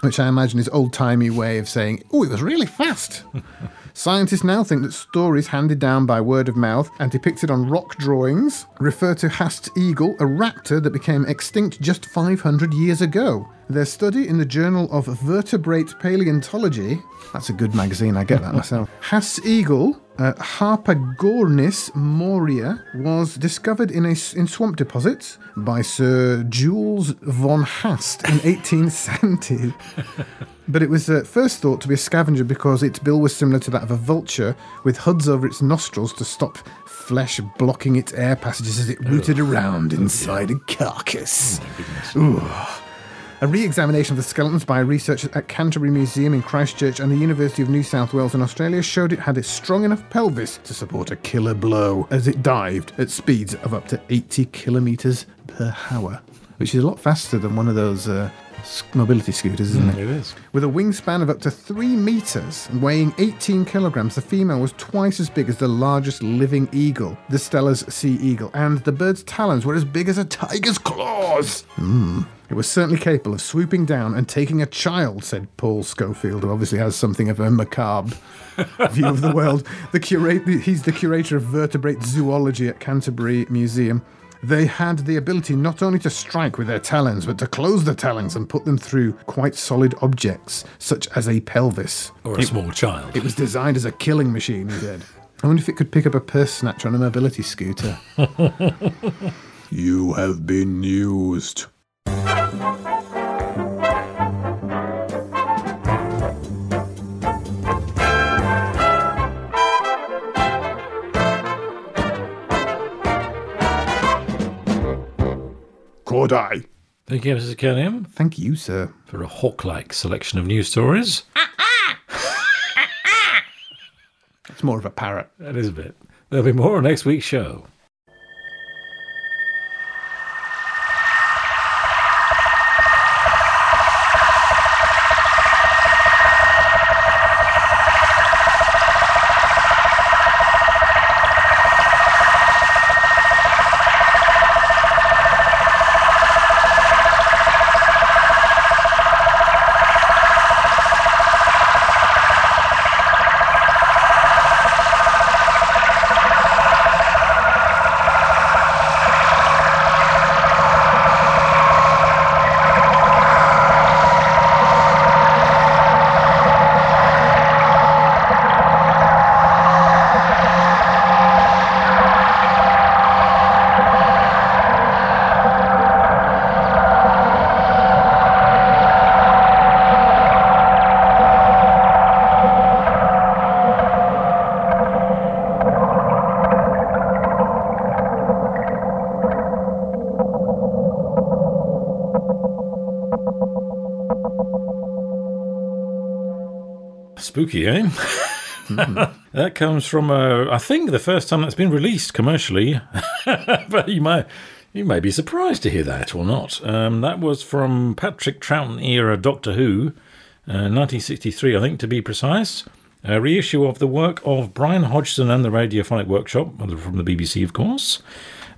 Speaker 3: which I imagine is old timey way of saying, oh, it was really fast. *laughs* Scientists now think that stories handed down by word of mouth and depicted on rock drawings refer to Haast's eagle, a raptor that became extinct just 500 years ago. Their study in the Journal of Vertebrate Paleontology, that's a good magazine, I get that myself. *laughs* Haast's eagle, uh, Harpagornis moorei, was discovered in, a, in swamp deposits by Sir Jules von Haast in 1870. *laughs* But it was at first thought to be a scavenger because its bill was similar to that of a vulture, with hoods over its nostrils to stop flesh blocking its air passages as it rooted around inside a carcass. Ooh. A re examination of the skeletons by researchers at Canterbury Museum in Christchurch and the University of New South Wales in Australia showed it had a strong enough pelvis to support a killer blow as it dived at speeds of up to 80 kilometres per hour, which is a lot faster than one of those uh, mobility scooters, isn't it?
Speaker 2: It is.
Speaker 3: With a wingspan of up to three meters and weighing 18 kilograms, the female was twice as big as the largest living eagle, the Steller's sea eagle, and the bird's talons were as big as a tiger's claws. Hmm. It was certainly capable of swooping down and taking a child, said Paul Scofield, who obviously has something of a macabre *laughs* view of the world. The curate, he's the curator of vertebrate zoology at Canterbury Museum. They had the ability not only to strike with their talons, but to close the talons and put them through quite solid objects, such as a pelvis.
Speaker 2: Or a small child.
Speaker 3: It was designed as a killing machine, he said. I wonder if it could pick up a purse snatcher on a mobility scooter. *laughs* you have been used. Corday.
Speaker 2: Thank you, Mrs. Kelliam,
Speaker 3: Thank you, sir.
Speaker 2: for a hawk like selection of news stories.
Speaker 3: It's more of a parrot.
Speaker 2: That is a bit. There'll be more on next week's show. Spooky, eh? *laughs* that comes from, uh, I think, the first time that's been released commercially. *laughs* but you might, you may be surprised to hear that or not. Um, that was from Patrick Troughton era Doctor Who, uh, 1963, I think, to be precise. A reissue of the work of Brian Hodgson and the Radiophonic Workshop, from the BBC, of course,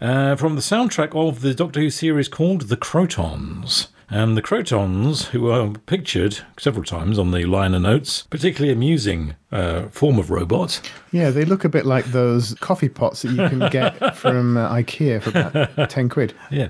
Speaker 2: uh, from the soundtrack of the Doctor Who series called The Krotons. And the Krotons, who are pictured several times on the liner notes, particularly amusing uh, form of robot.
Speaker 3: Yeah, they look a bit like those coffee pots that you can get *laughs* from uh, IKEA for about 10 quid.
Speaker 2: Yeah.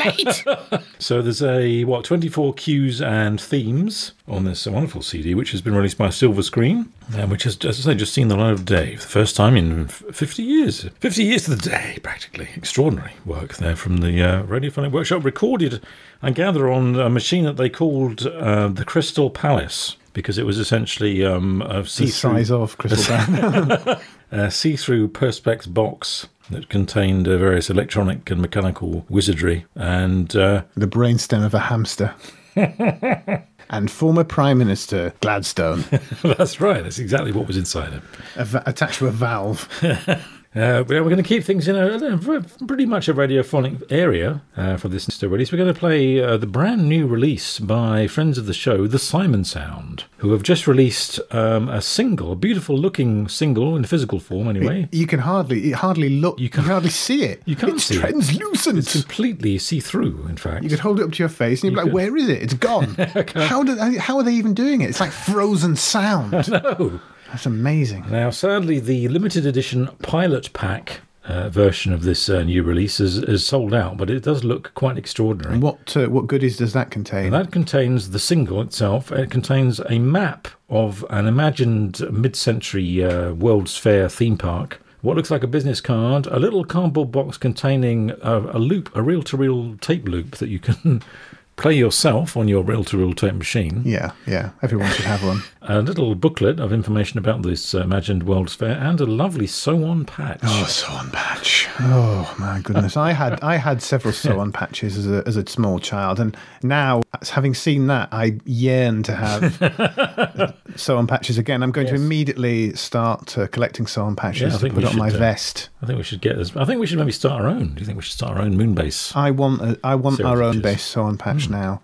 Speaker 3: Percolate! *laughs*
Speaker 2: So there's a, what, 24 cues and themes on this wonderful CD, which has been released by Silva Screen, and which has, as I say, just seen the light of day for the first time in 50 years. 50 years to the day, practically. Extraordinary work there from the uh, Radiophonic Workshop, recorded, I gather, on a machine that they called uh, the Crystal Palace. because it was essentially um, a
Speaker 3: The size of Crystal *laughs* Band. *laughs*
Speaker 2: a see-through perspex box that contained uh, various electronic and mechanical wizardry, and uh,
Speaker 3: the brainstem of a hamster. *laughs* and former Prime Minister Gladstone *laughs*
Speaker 2: that's right. That's exactly what was inside it.
Speaker 3: va- attached to a valve. *laughs*
Speaker 2: Uh, we're going to keep things in a, pretty much a radiophonic area uh, for this release. We're going to play uh, the brand new release by friends of the show, The Simonsound, who have just released um, a single, a beautiful looking single in physical form, anyway.
Speaker 3: You can hardly, it hardly look. You can hardly see it.
Speaker 2: You can't
Speaker 3: it's
Speaker 2: see it.
Speaker 3: translucent.
Speaker 2: It's completely see through, in fact.
Speaker 3: You could hold it up to your face and you'd be like,
Speaker 2: could.
Speaker 3: "Where is it? It's gone." *laughs* how do how are they even doing it? It's like frozen sound. *laughs*
Speaker 2: no.
Speaker 3: That's amazing.
Speaker 2: Now, sadly, the limited edition pilot pack uh, version of this uh, new release is, is sold out, but it does look quite extraordinary.
Speaker 3: And what uh, what goodies does that contain?
Speaker 2: That contains the single itself. It contains a map of an imagined mid-century uh, World's Fair theme park. What looks like a business card, a little cardboard box containing a, a loop, a reel-to-reel tape loop that you can *laughs* play yourself on your reel-to-reel tape machine.
Speaker 3: yeah, yeah. Everyone should have one. *laughs*
Speaker 2: A little booklet of information about this uh, imagined World's Fair, and a lovely sew-on patch.
Speaker 3: Oh, sew-on patch. Oh my goodness! I had I had several *laughs* sew-on patches as a as a small child, and now having seen that, I yearn to have *laughs* sew-on patches again. I'm going to immediately start uh, collecting sew-on patches
Speaker 2: I
Speaker 3: to
Speaker 2: think
Speaker 3: put
Speaker 2: we
Speaker 3: on my
Speaker 2: should, uh,
Speaker 3: vest.
Speaker 2: I think we should get. This, I think we should maybe start our own. Do you think we should start our own moon base?
Speaker 3: I want a, I want
Speaker 2: Series
Speaker 3: our own
Speaker 2: patches.
Speaker 3: base sew-on patch now.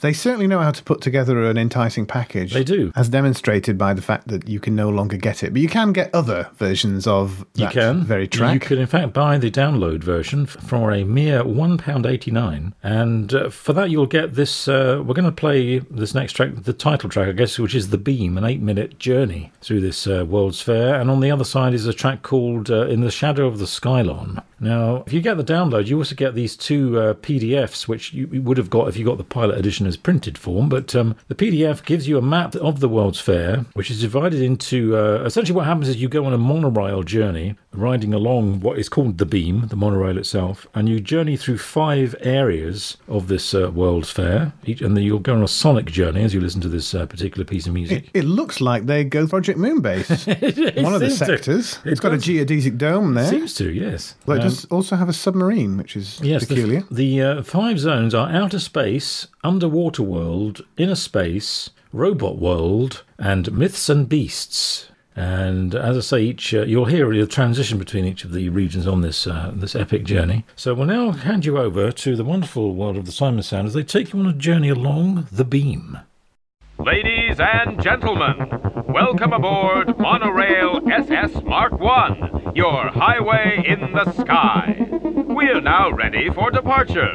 Speaker 3: They certainly know how to put together an enticing package.
Speaker 2: They do.
Speaker 3: as demonstrated by the fact that you can no longer get it, but you can get other versions of
Speaker 2: You can.
Speaker 3: very track.
Speaker 2: You could, in fact, buy the download version for a mere £1.89. And uh, for that, you'll get this. Uh, we're going to play this next track, the title track, I guess, which is The Beam, an eight minute journey through this uh, World's Fair. And on the other side is a track called uh, In the Shadow of the Skylon. Now, if you get the download, you also get these two uh, PDFs, which you would have got if you got the pilot edition as printed form. But um, the PDF gives you a map of the World's Fair, which is divided into uh, essentially what happens is you go on a monorail journey, riding along what is called the beam, the monorail itself, and you journey through five areas of this uh, World's Fair. Each, and then you'll go on a sonic journey as you listen to this uh, particular piece of music.
Speaker 3: It looks like they go Project Moonbase. *laughs* One of the
Speaker 2: seems to.
Speaker 3: sectors.
Speaker 2: It
Speaker 3: it's got a geodesic dome there.
Speaker 2: Seems to, yes.
Speaker 3: Well, it
Speaker 2: Um,
Speaker 3: does also have a submarine, which is
Speaker 2: Yes, the-
Speaker 3: peculiar.
Speaker 2: The, uh, five zones are outer space, underwater world, inner space, robot world, and myths and beasts. And as I say, each uh, you'll hear the transition between each of the regions on this uh, this epic journey. So we'll now hand you over to the wonderful world of the Simonsound as they take you on a journey along the beam.
Speaker 4: Ladies and gentlemen, welcome aboard Monorail SS Mark I, your highway in the sky. We are now ready for departure.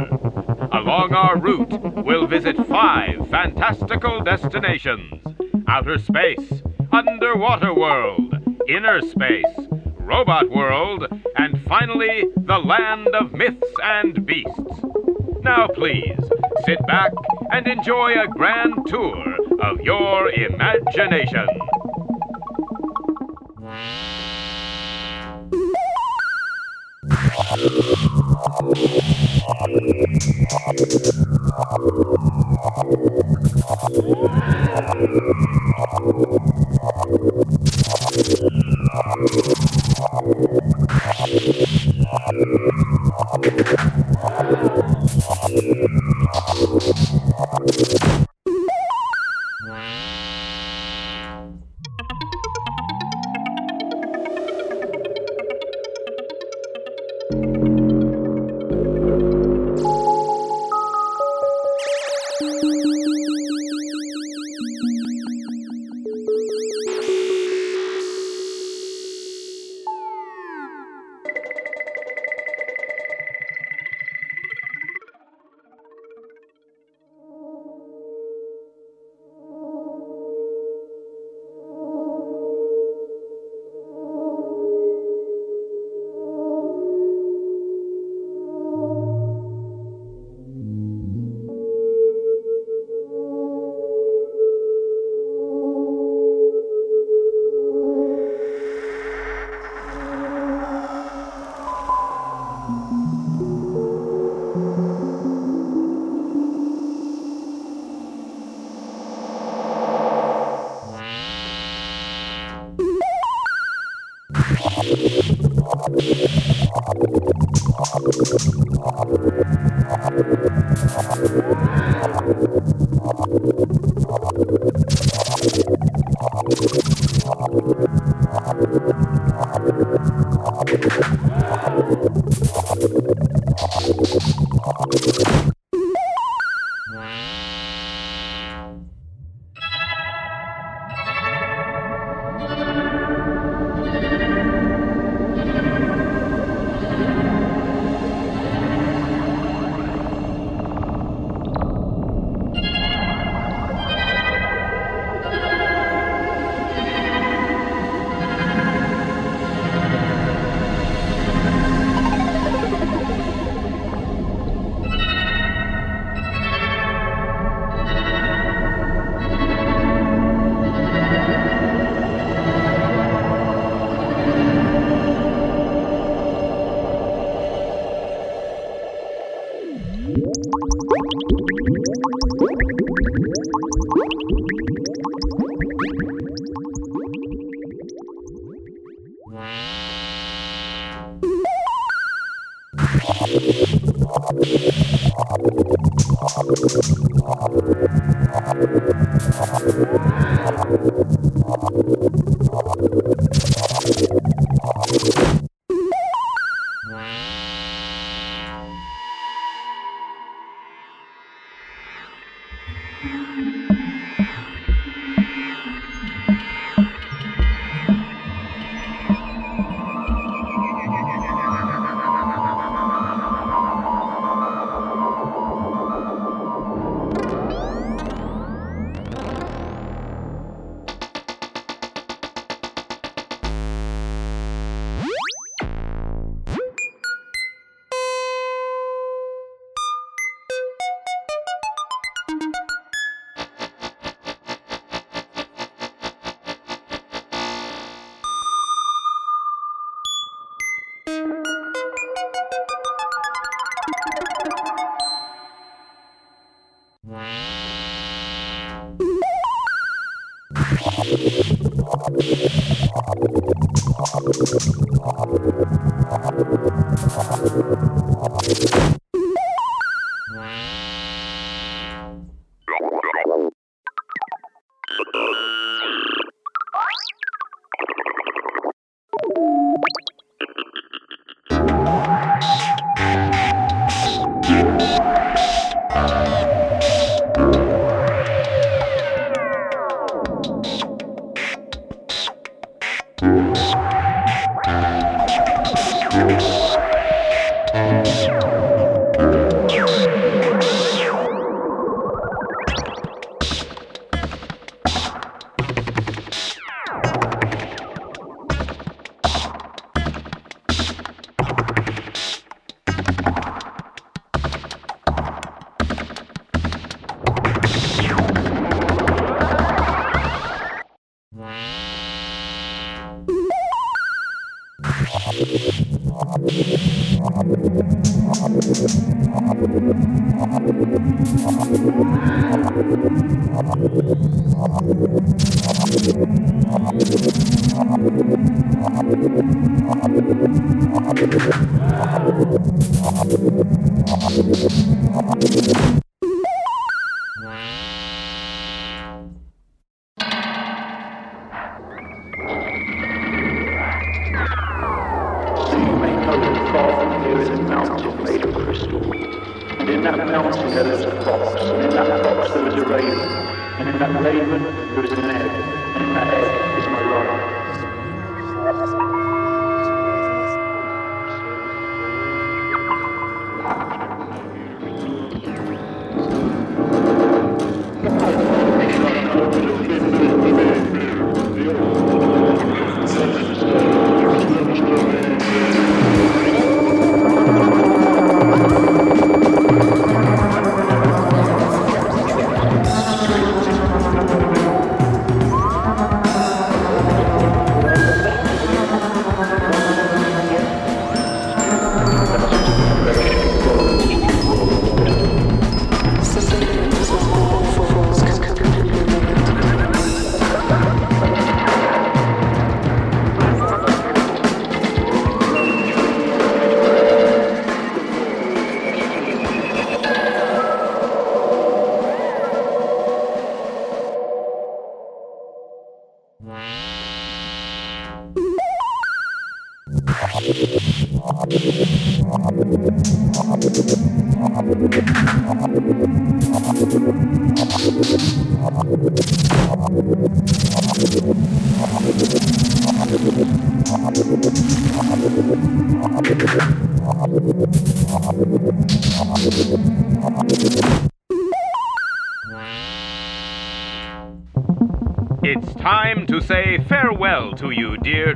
Speaker 4: Along our route, we'll visit five fantastical destinations outer space, Underwater World, Inner Space, Robot World, and finally, the Land of Myths and Beasts. Now, please, sit back and enjoy a grand tour of your imagination. I'm gonna go get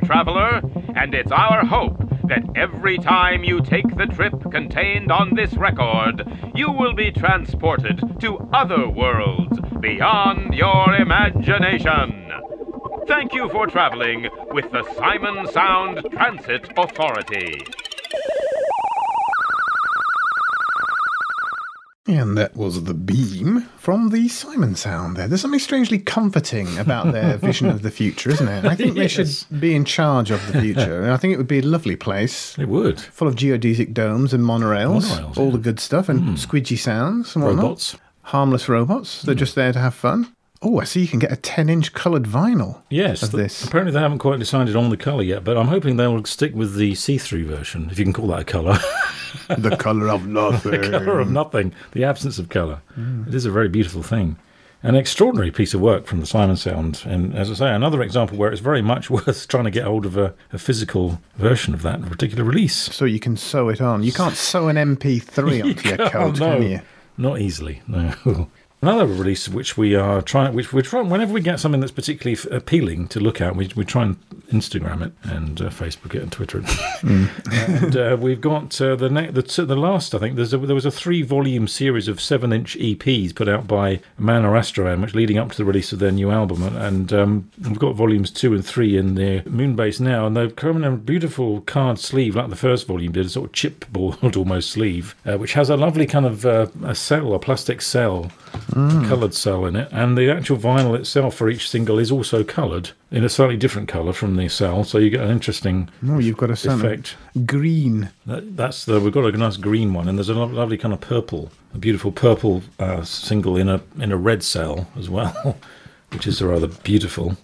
Speaker 4: Traveler, and it's our hope that every time you take the trip contained on this record, you will be transported to other worlds beyond your imagination. Thank you for traveling with the Simonsound Transit Authority.
Speaker 3: And that was the beam from the Simonsound there. There's something strangely comforting about their *laughs* vision of the future, isn't it? I think they should be in charge of the future. And I think it would be a lovely place.
Speaker 2: It would.
Speaker 3: Full of geodesic domes and monorails,
Speaker 2: Monorails,
Speaker 3: all
Speaker 2: yeah.
Speaker 3: the good stuff, and hmm. squidgy sounds and whatnot.
Speaker 2: Robots.
Speaker 3: Harmless robots. They're hmm. just there to have fun. Oh, I see you can get a 10 inch coloured vinyl
Speaker 2: Yes,
Speaker 3: of
Speaker 2: th-
Speaker 3: this.
Speaker 2: apparently they haven't quite decided on the colour yet, but I'm hoping they'll stick with the see-through version, if you can call that a colour. *laughs*
Speaker 3: the colour of *laughs* nothing.
Speaker 2: The colour of nothing, the absence of colour. It is a very beautiful thing. An extraordinary piece of work from the Simonsound, and as I say, another example where it's very much *laughs* worth trying to get hold of a, a physical version of that particular release.
Speaker 3: So you can sew it on. You can't sew an MP3 *laughs* onto your coat,
Speaker 2: no,
Speaker 3: can you?
Speaker 2: Not easily, no. Another release which we are trying, which we're trying, whenever we get something that's particularly f- appealing to look at, we, we try and Instagram it and uh, Facebook it and Twitter it. *laughs* and uh, we've got uh, the, ne- the t- the last, I think, there's a, there was a three volume series of seven inch EPs put out by Man or Astroman, which leading up to the release of their new album. And, and um, we've got volumes two and three in the Moonbase now, and they've come in a beautiful card sleeve, like the first volume did, a sort of chipboard *laughs* almost sleeve, uh, which has a lovely kind of uh, a cell, a plastic cell Mm. coloured cell in it, and the actual vinyl itself for each single is also coloured in a slightly different colour from the cell, so you get an interesting
Speaker 3: Oh, you've got a
Speaker 2: effect.
Speaker 3: green.
Speaker 2: That, that's the we've got a nice green one, and there's a lo- lovely kind of purple, a beautiful purple uh, single in a in a red cell as well, *laughs* which is rather beautiful.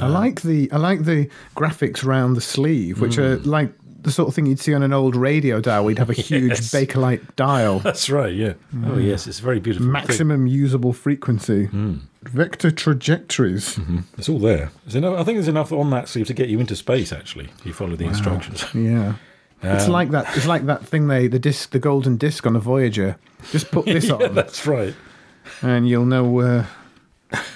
Speaker 3: I uh, like the I like the graphics round the sleeve, which are mm. like the sort of thing you'd see on an old radio dial. We'd have a *laughs* huge
Speaker 2: Yes.
Speaker 3: Bakelite dial,
Speaker 2: That's right, yeah. Oh mm. yes, it's very beautiful.
Speaker 3: maximum usable frequency, mm. vector trajectories. Mm-hmm.
Speaker 2: It's all there. There's enough, I think there's enough on that sleeve to get you into space. Actually, if you follow the instructions. *laughs*
Speaker 3: Yeah. It's um, like that. It's like that thing they the disc, the golden disc on a Voyager. Just put this *laughs*
Speaker 2: yeah,
Speaker 3: on,
Speaker 2: that's right.
Speaker 3: and you'll know uh,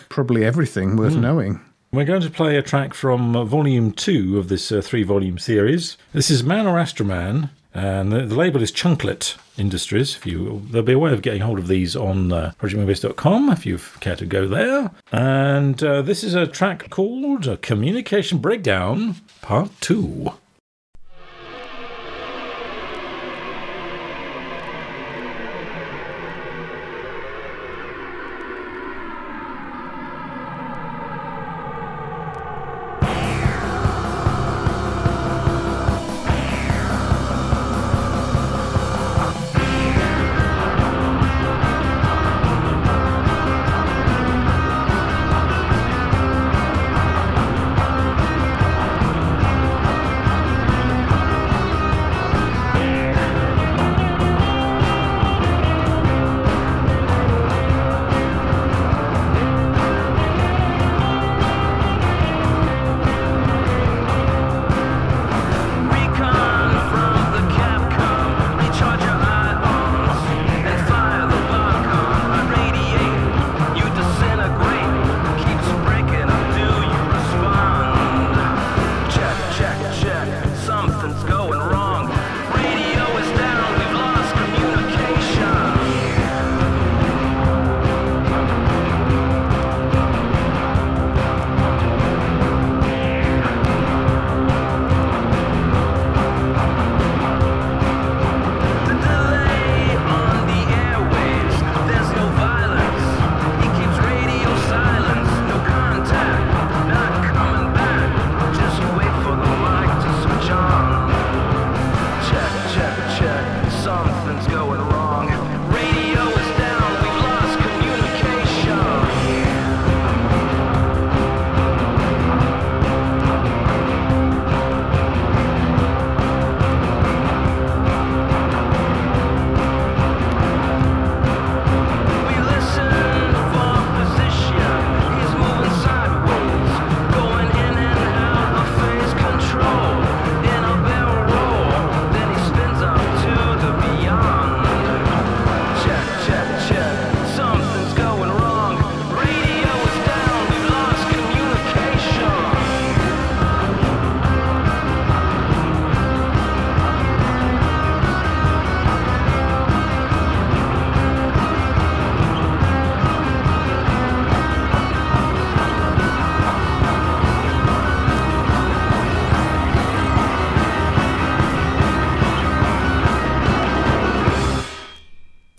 Speaker 3: probably everything worth mm. knowing.
Speaker 2: We're going to play a track from uh, volume two of this uh, three volume series. This is Man or Astroman, and the, the label is Chunklet Industries. If you, there'll be a way of getting hold of these on uh, projectmoonbase.com if you care to go there. And uh, this is a track called uh, Communication Breakdown Part 2.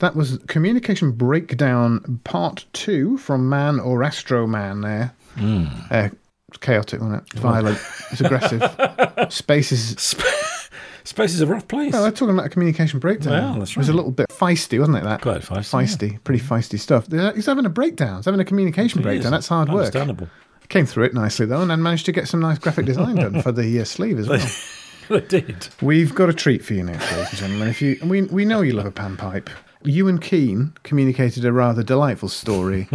Speaker 3: That was communication breakdown part two from Man or Astro Man. There, uh, it's chaotic, wasn't it? It's violent. It's aggressive. *laughs* Space is
Speaker 2: Space is a rough place.
Speaker 3: Well, they're talking about a communication breakdown.
Speaker 2: Well, that's right.
Speaker 3: It was a little bit feisty, wasn't it? That
Speaker 2: Quite feisty,
Speaker 3: feisty, pretty feisty stuff. He's having a breakdown. He's having a communication
Speaker 2: It
Speaker 3: breakdown.
Speaker 2: is.
Speaker 3: That's hard work.
Speaker 2: Understandable.
Speaker 3: Came through it nicely though, and then managed to get some nice graphic design done for the uh, sleeve as *laughs* well. *laughs*
Speaker 2: They did.
Speaker 3: We've got a treat for you next, ladies and gentlemen. If you, we we know you love a panpipe. Ewan Keane communicated a rather delightful story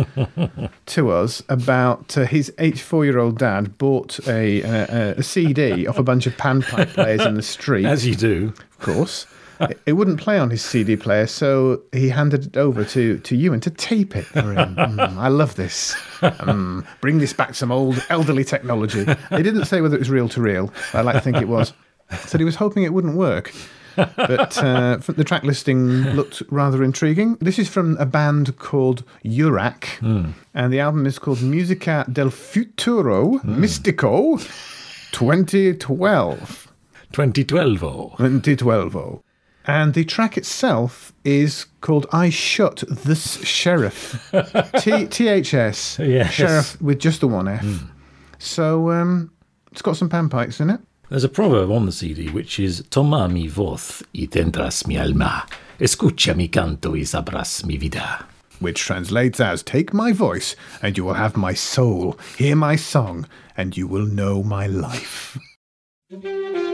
Speaker 3: *laughs* to us about uh, his 84 year old dad bought a, a, a CD off a bunch of panpipe players in the street.
Speaker 2: As you do.
Speaker 3: of course. It- It wouldn't play on his CD player, so he handed it over to, to Ewan to tape it for him. *laughs* Mm, I love this. Mm, bring this back some old elderly technology. He didn't say whether it was reel to reel. I like to think it was. Said he was hoping it wouldn't work. But uh, the track listing looked rather intriguing. This is from a band called Yurack, and the album is called Musica del Futuro Mystico 2012.
Speaker 2: 2012. Oh.
Speaker 3: 2012. And the track itself is called I Shut This Sheriff. *laughs* T- THS.
Speaker 2: Yes.
Speaker 3: Sheriff with just the one F. So um, it's got some panpipes in it.
Speaker 2: There's a proverb on the CD which is Toma mi voz y tendrás mi alma. Escucha mi canto y sabrás mi vida.
Speaker 3: Which translates as Take my voice, and you will have my soul. Hear my song, and you will know my life. *laughs*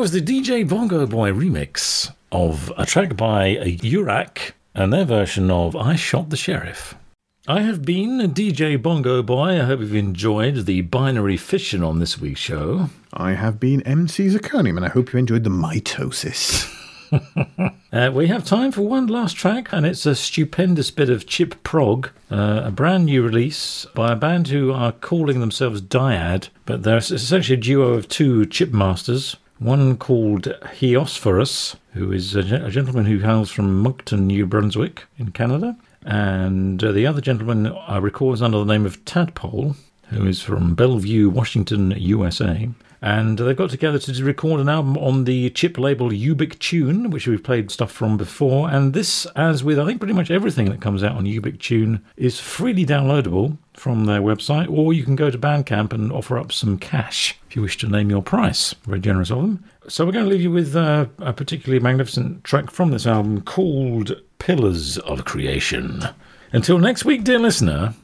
Speaker 2: was the DJ Bongo Boy remix of a track by Yurack and their version of I Shot the Sheriff. I have been DJ Bongo Boy. I hope you've enjoyed the binary fission on this week's show.
Speaker 3: I have been MC Zirconium, and I hope you enjoyed the mitosis. *laughs*
Speaker 2: Uh, we have time for one last track, and it's a stupendous bit of chip prog, uh, a brand new release by a band who are calling themselves Diad, but they're essentially a duo of two chip masters. One called Heosphoros, who is a, a gentleman who hails from Moncton, New Brunswick, in Canada, and uh, the other gentleman I uh, records under the name of Tadpole, who is from Bellevue, Washington, USA. And they've got together to record an album on the chip label Ubiktune, which we've played stuff from before. And this, as with I think pretty much everything that comes out on Ubiktune, is freely downloadable from their website, or you can go to Bandcamp and offer up some cash if you wish to name your price. Very generous of them. So we're going to leave you with uh, a particularly magnificent track from this album called Pillars of Creation. Until next week, dear listener.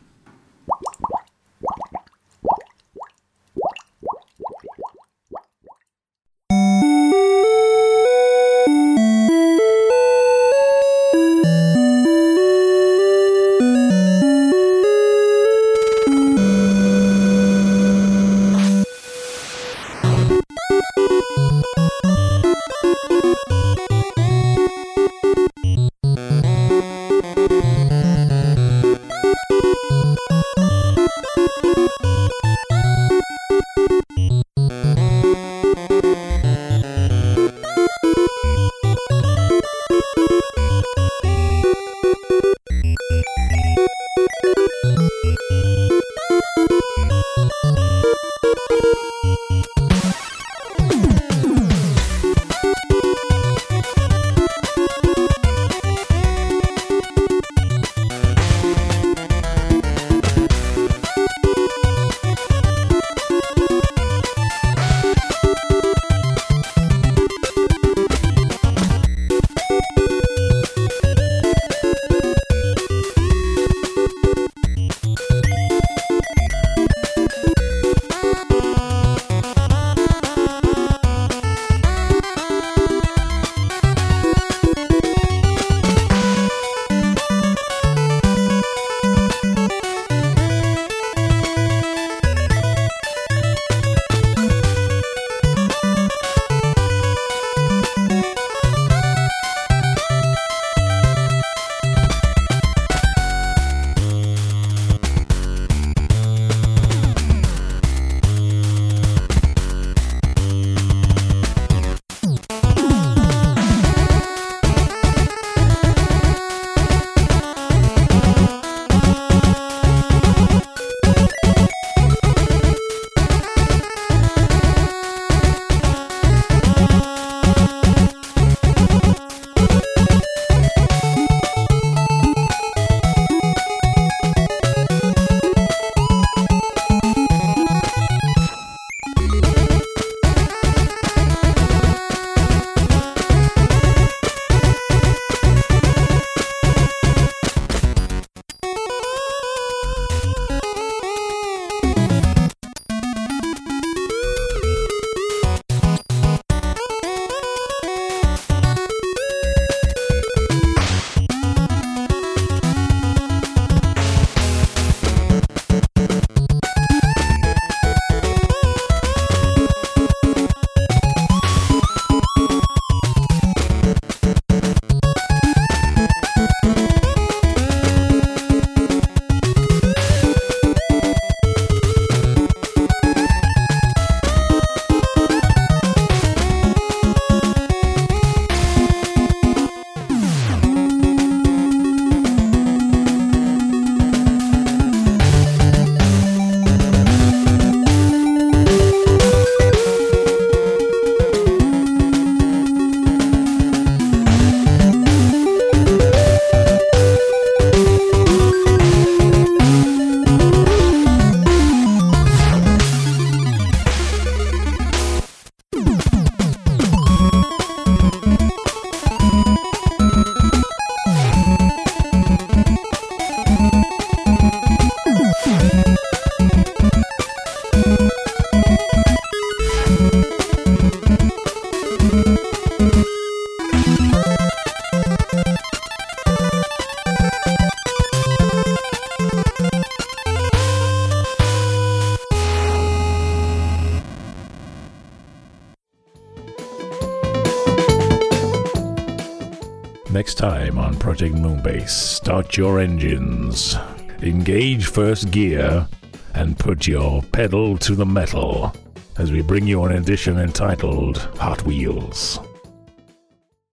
Speaker 2: Start your engines, engage first gear, and put your pedal to the metal as we bring you an edition entitled Hot Wheels.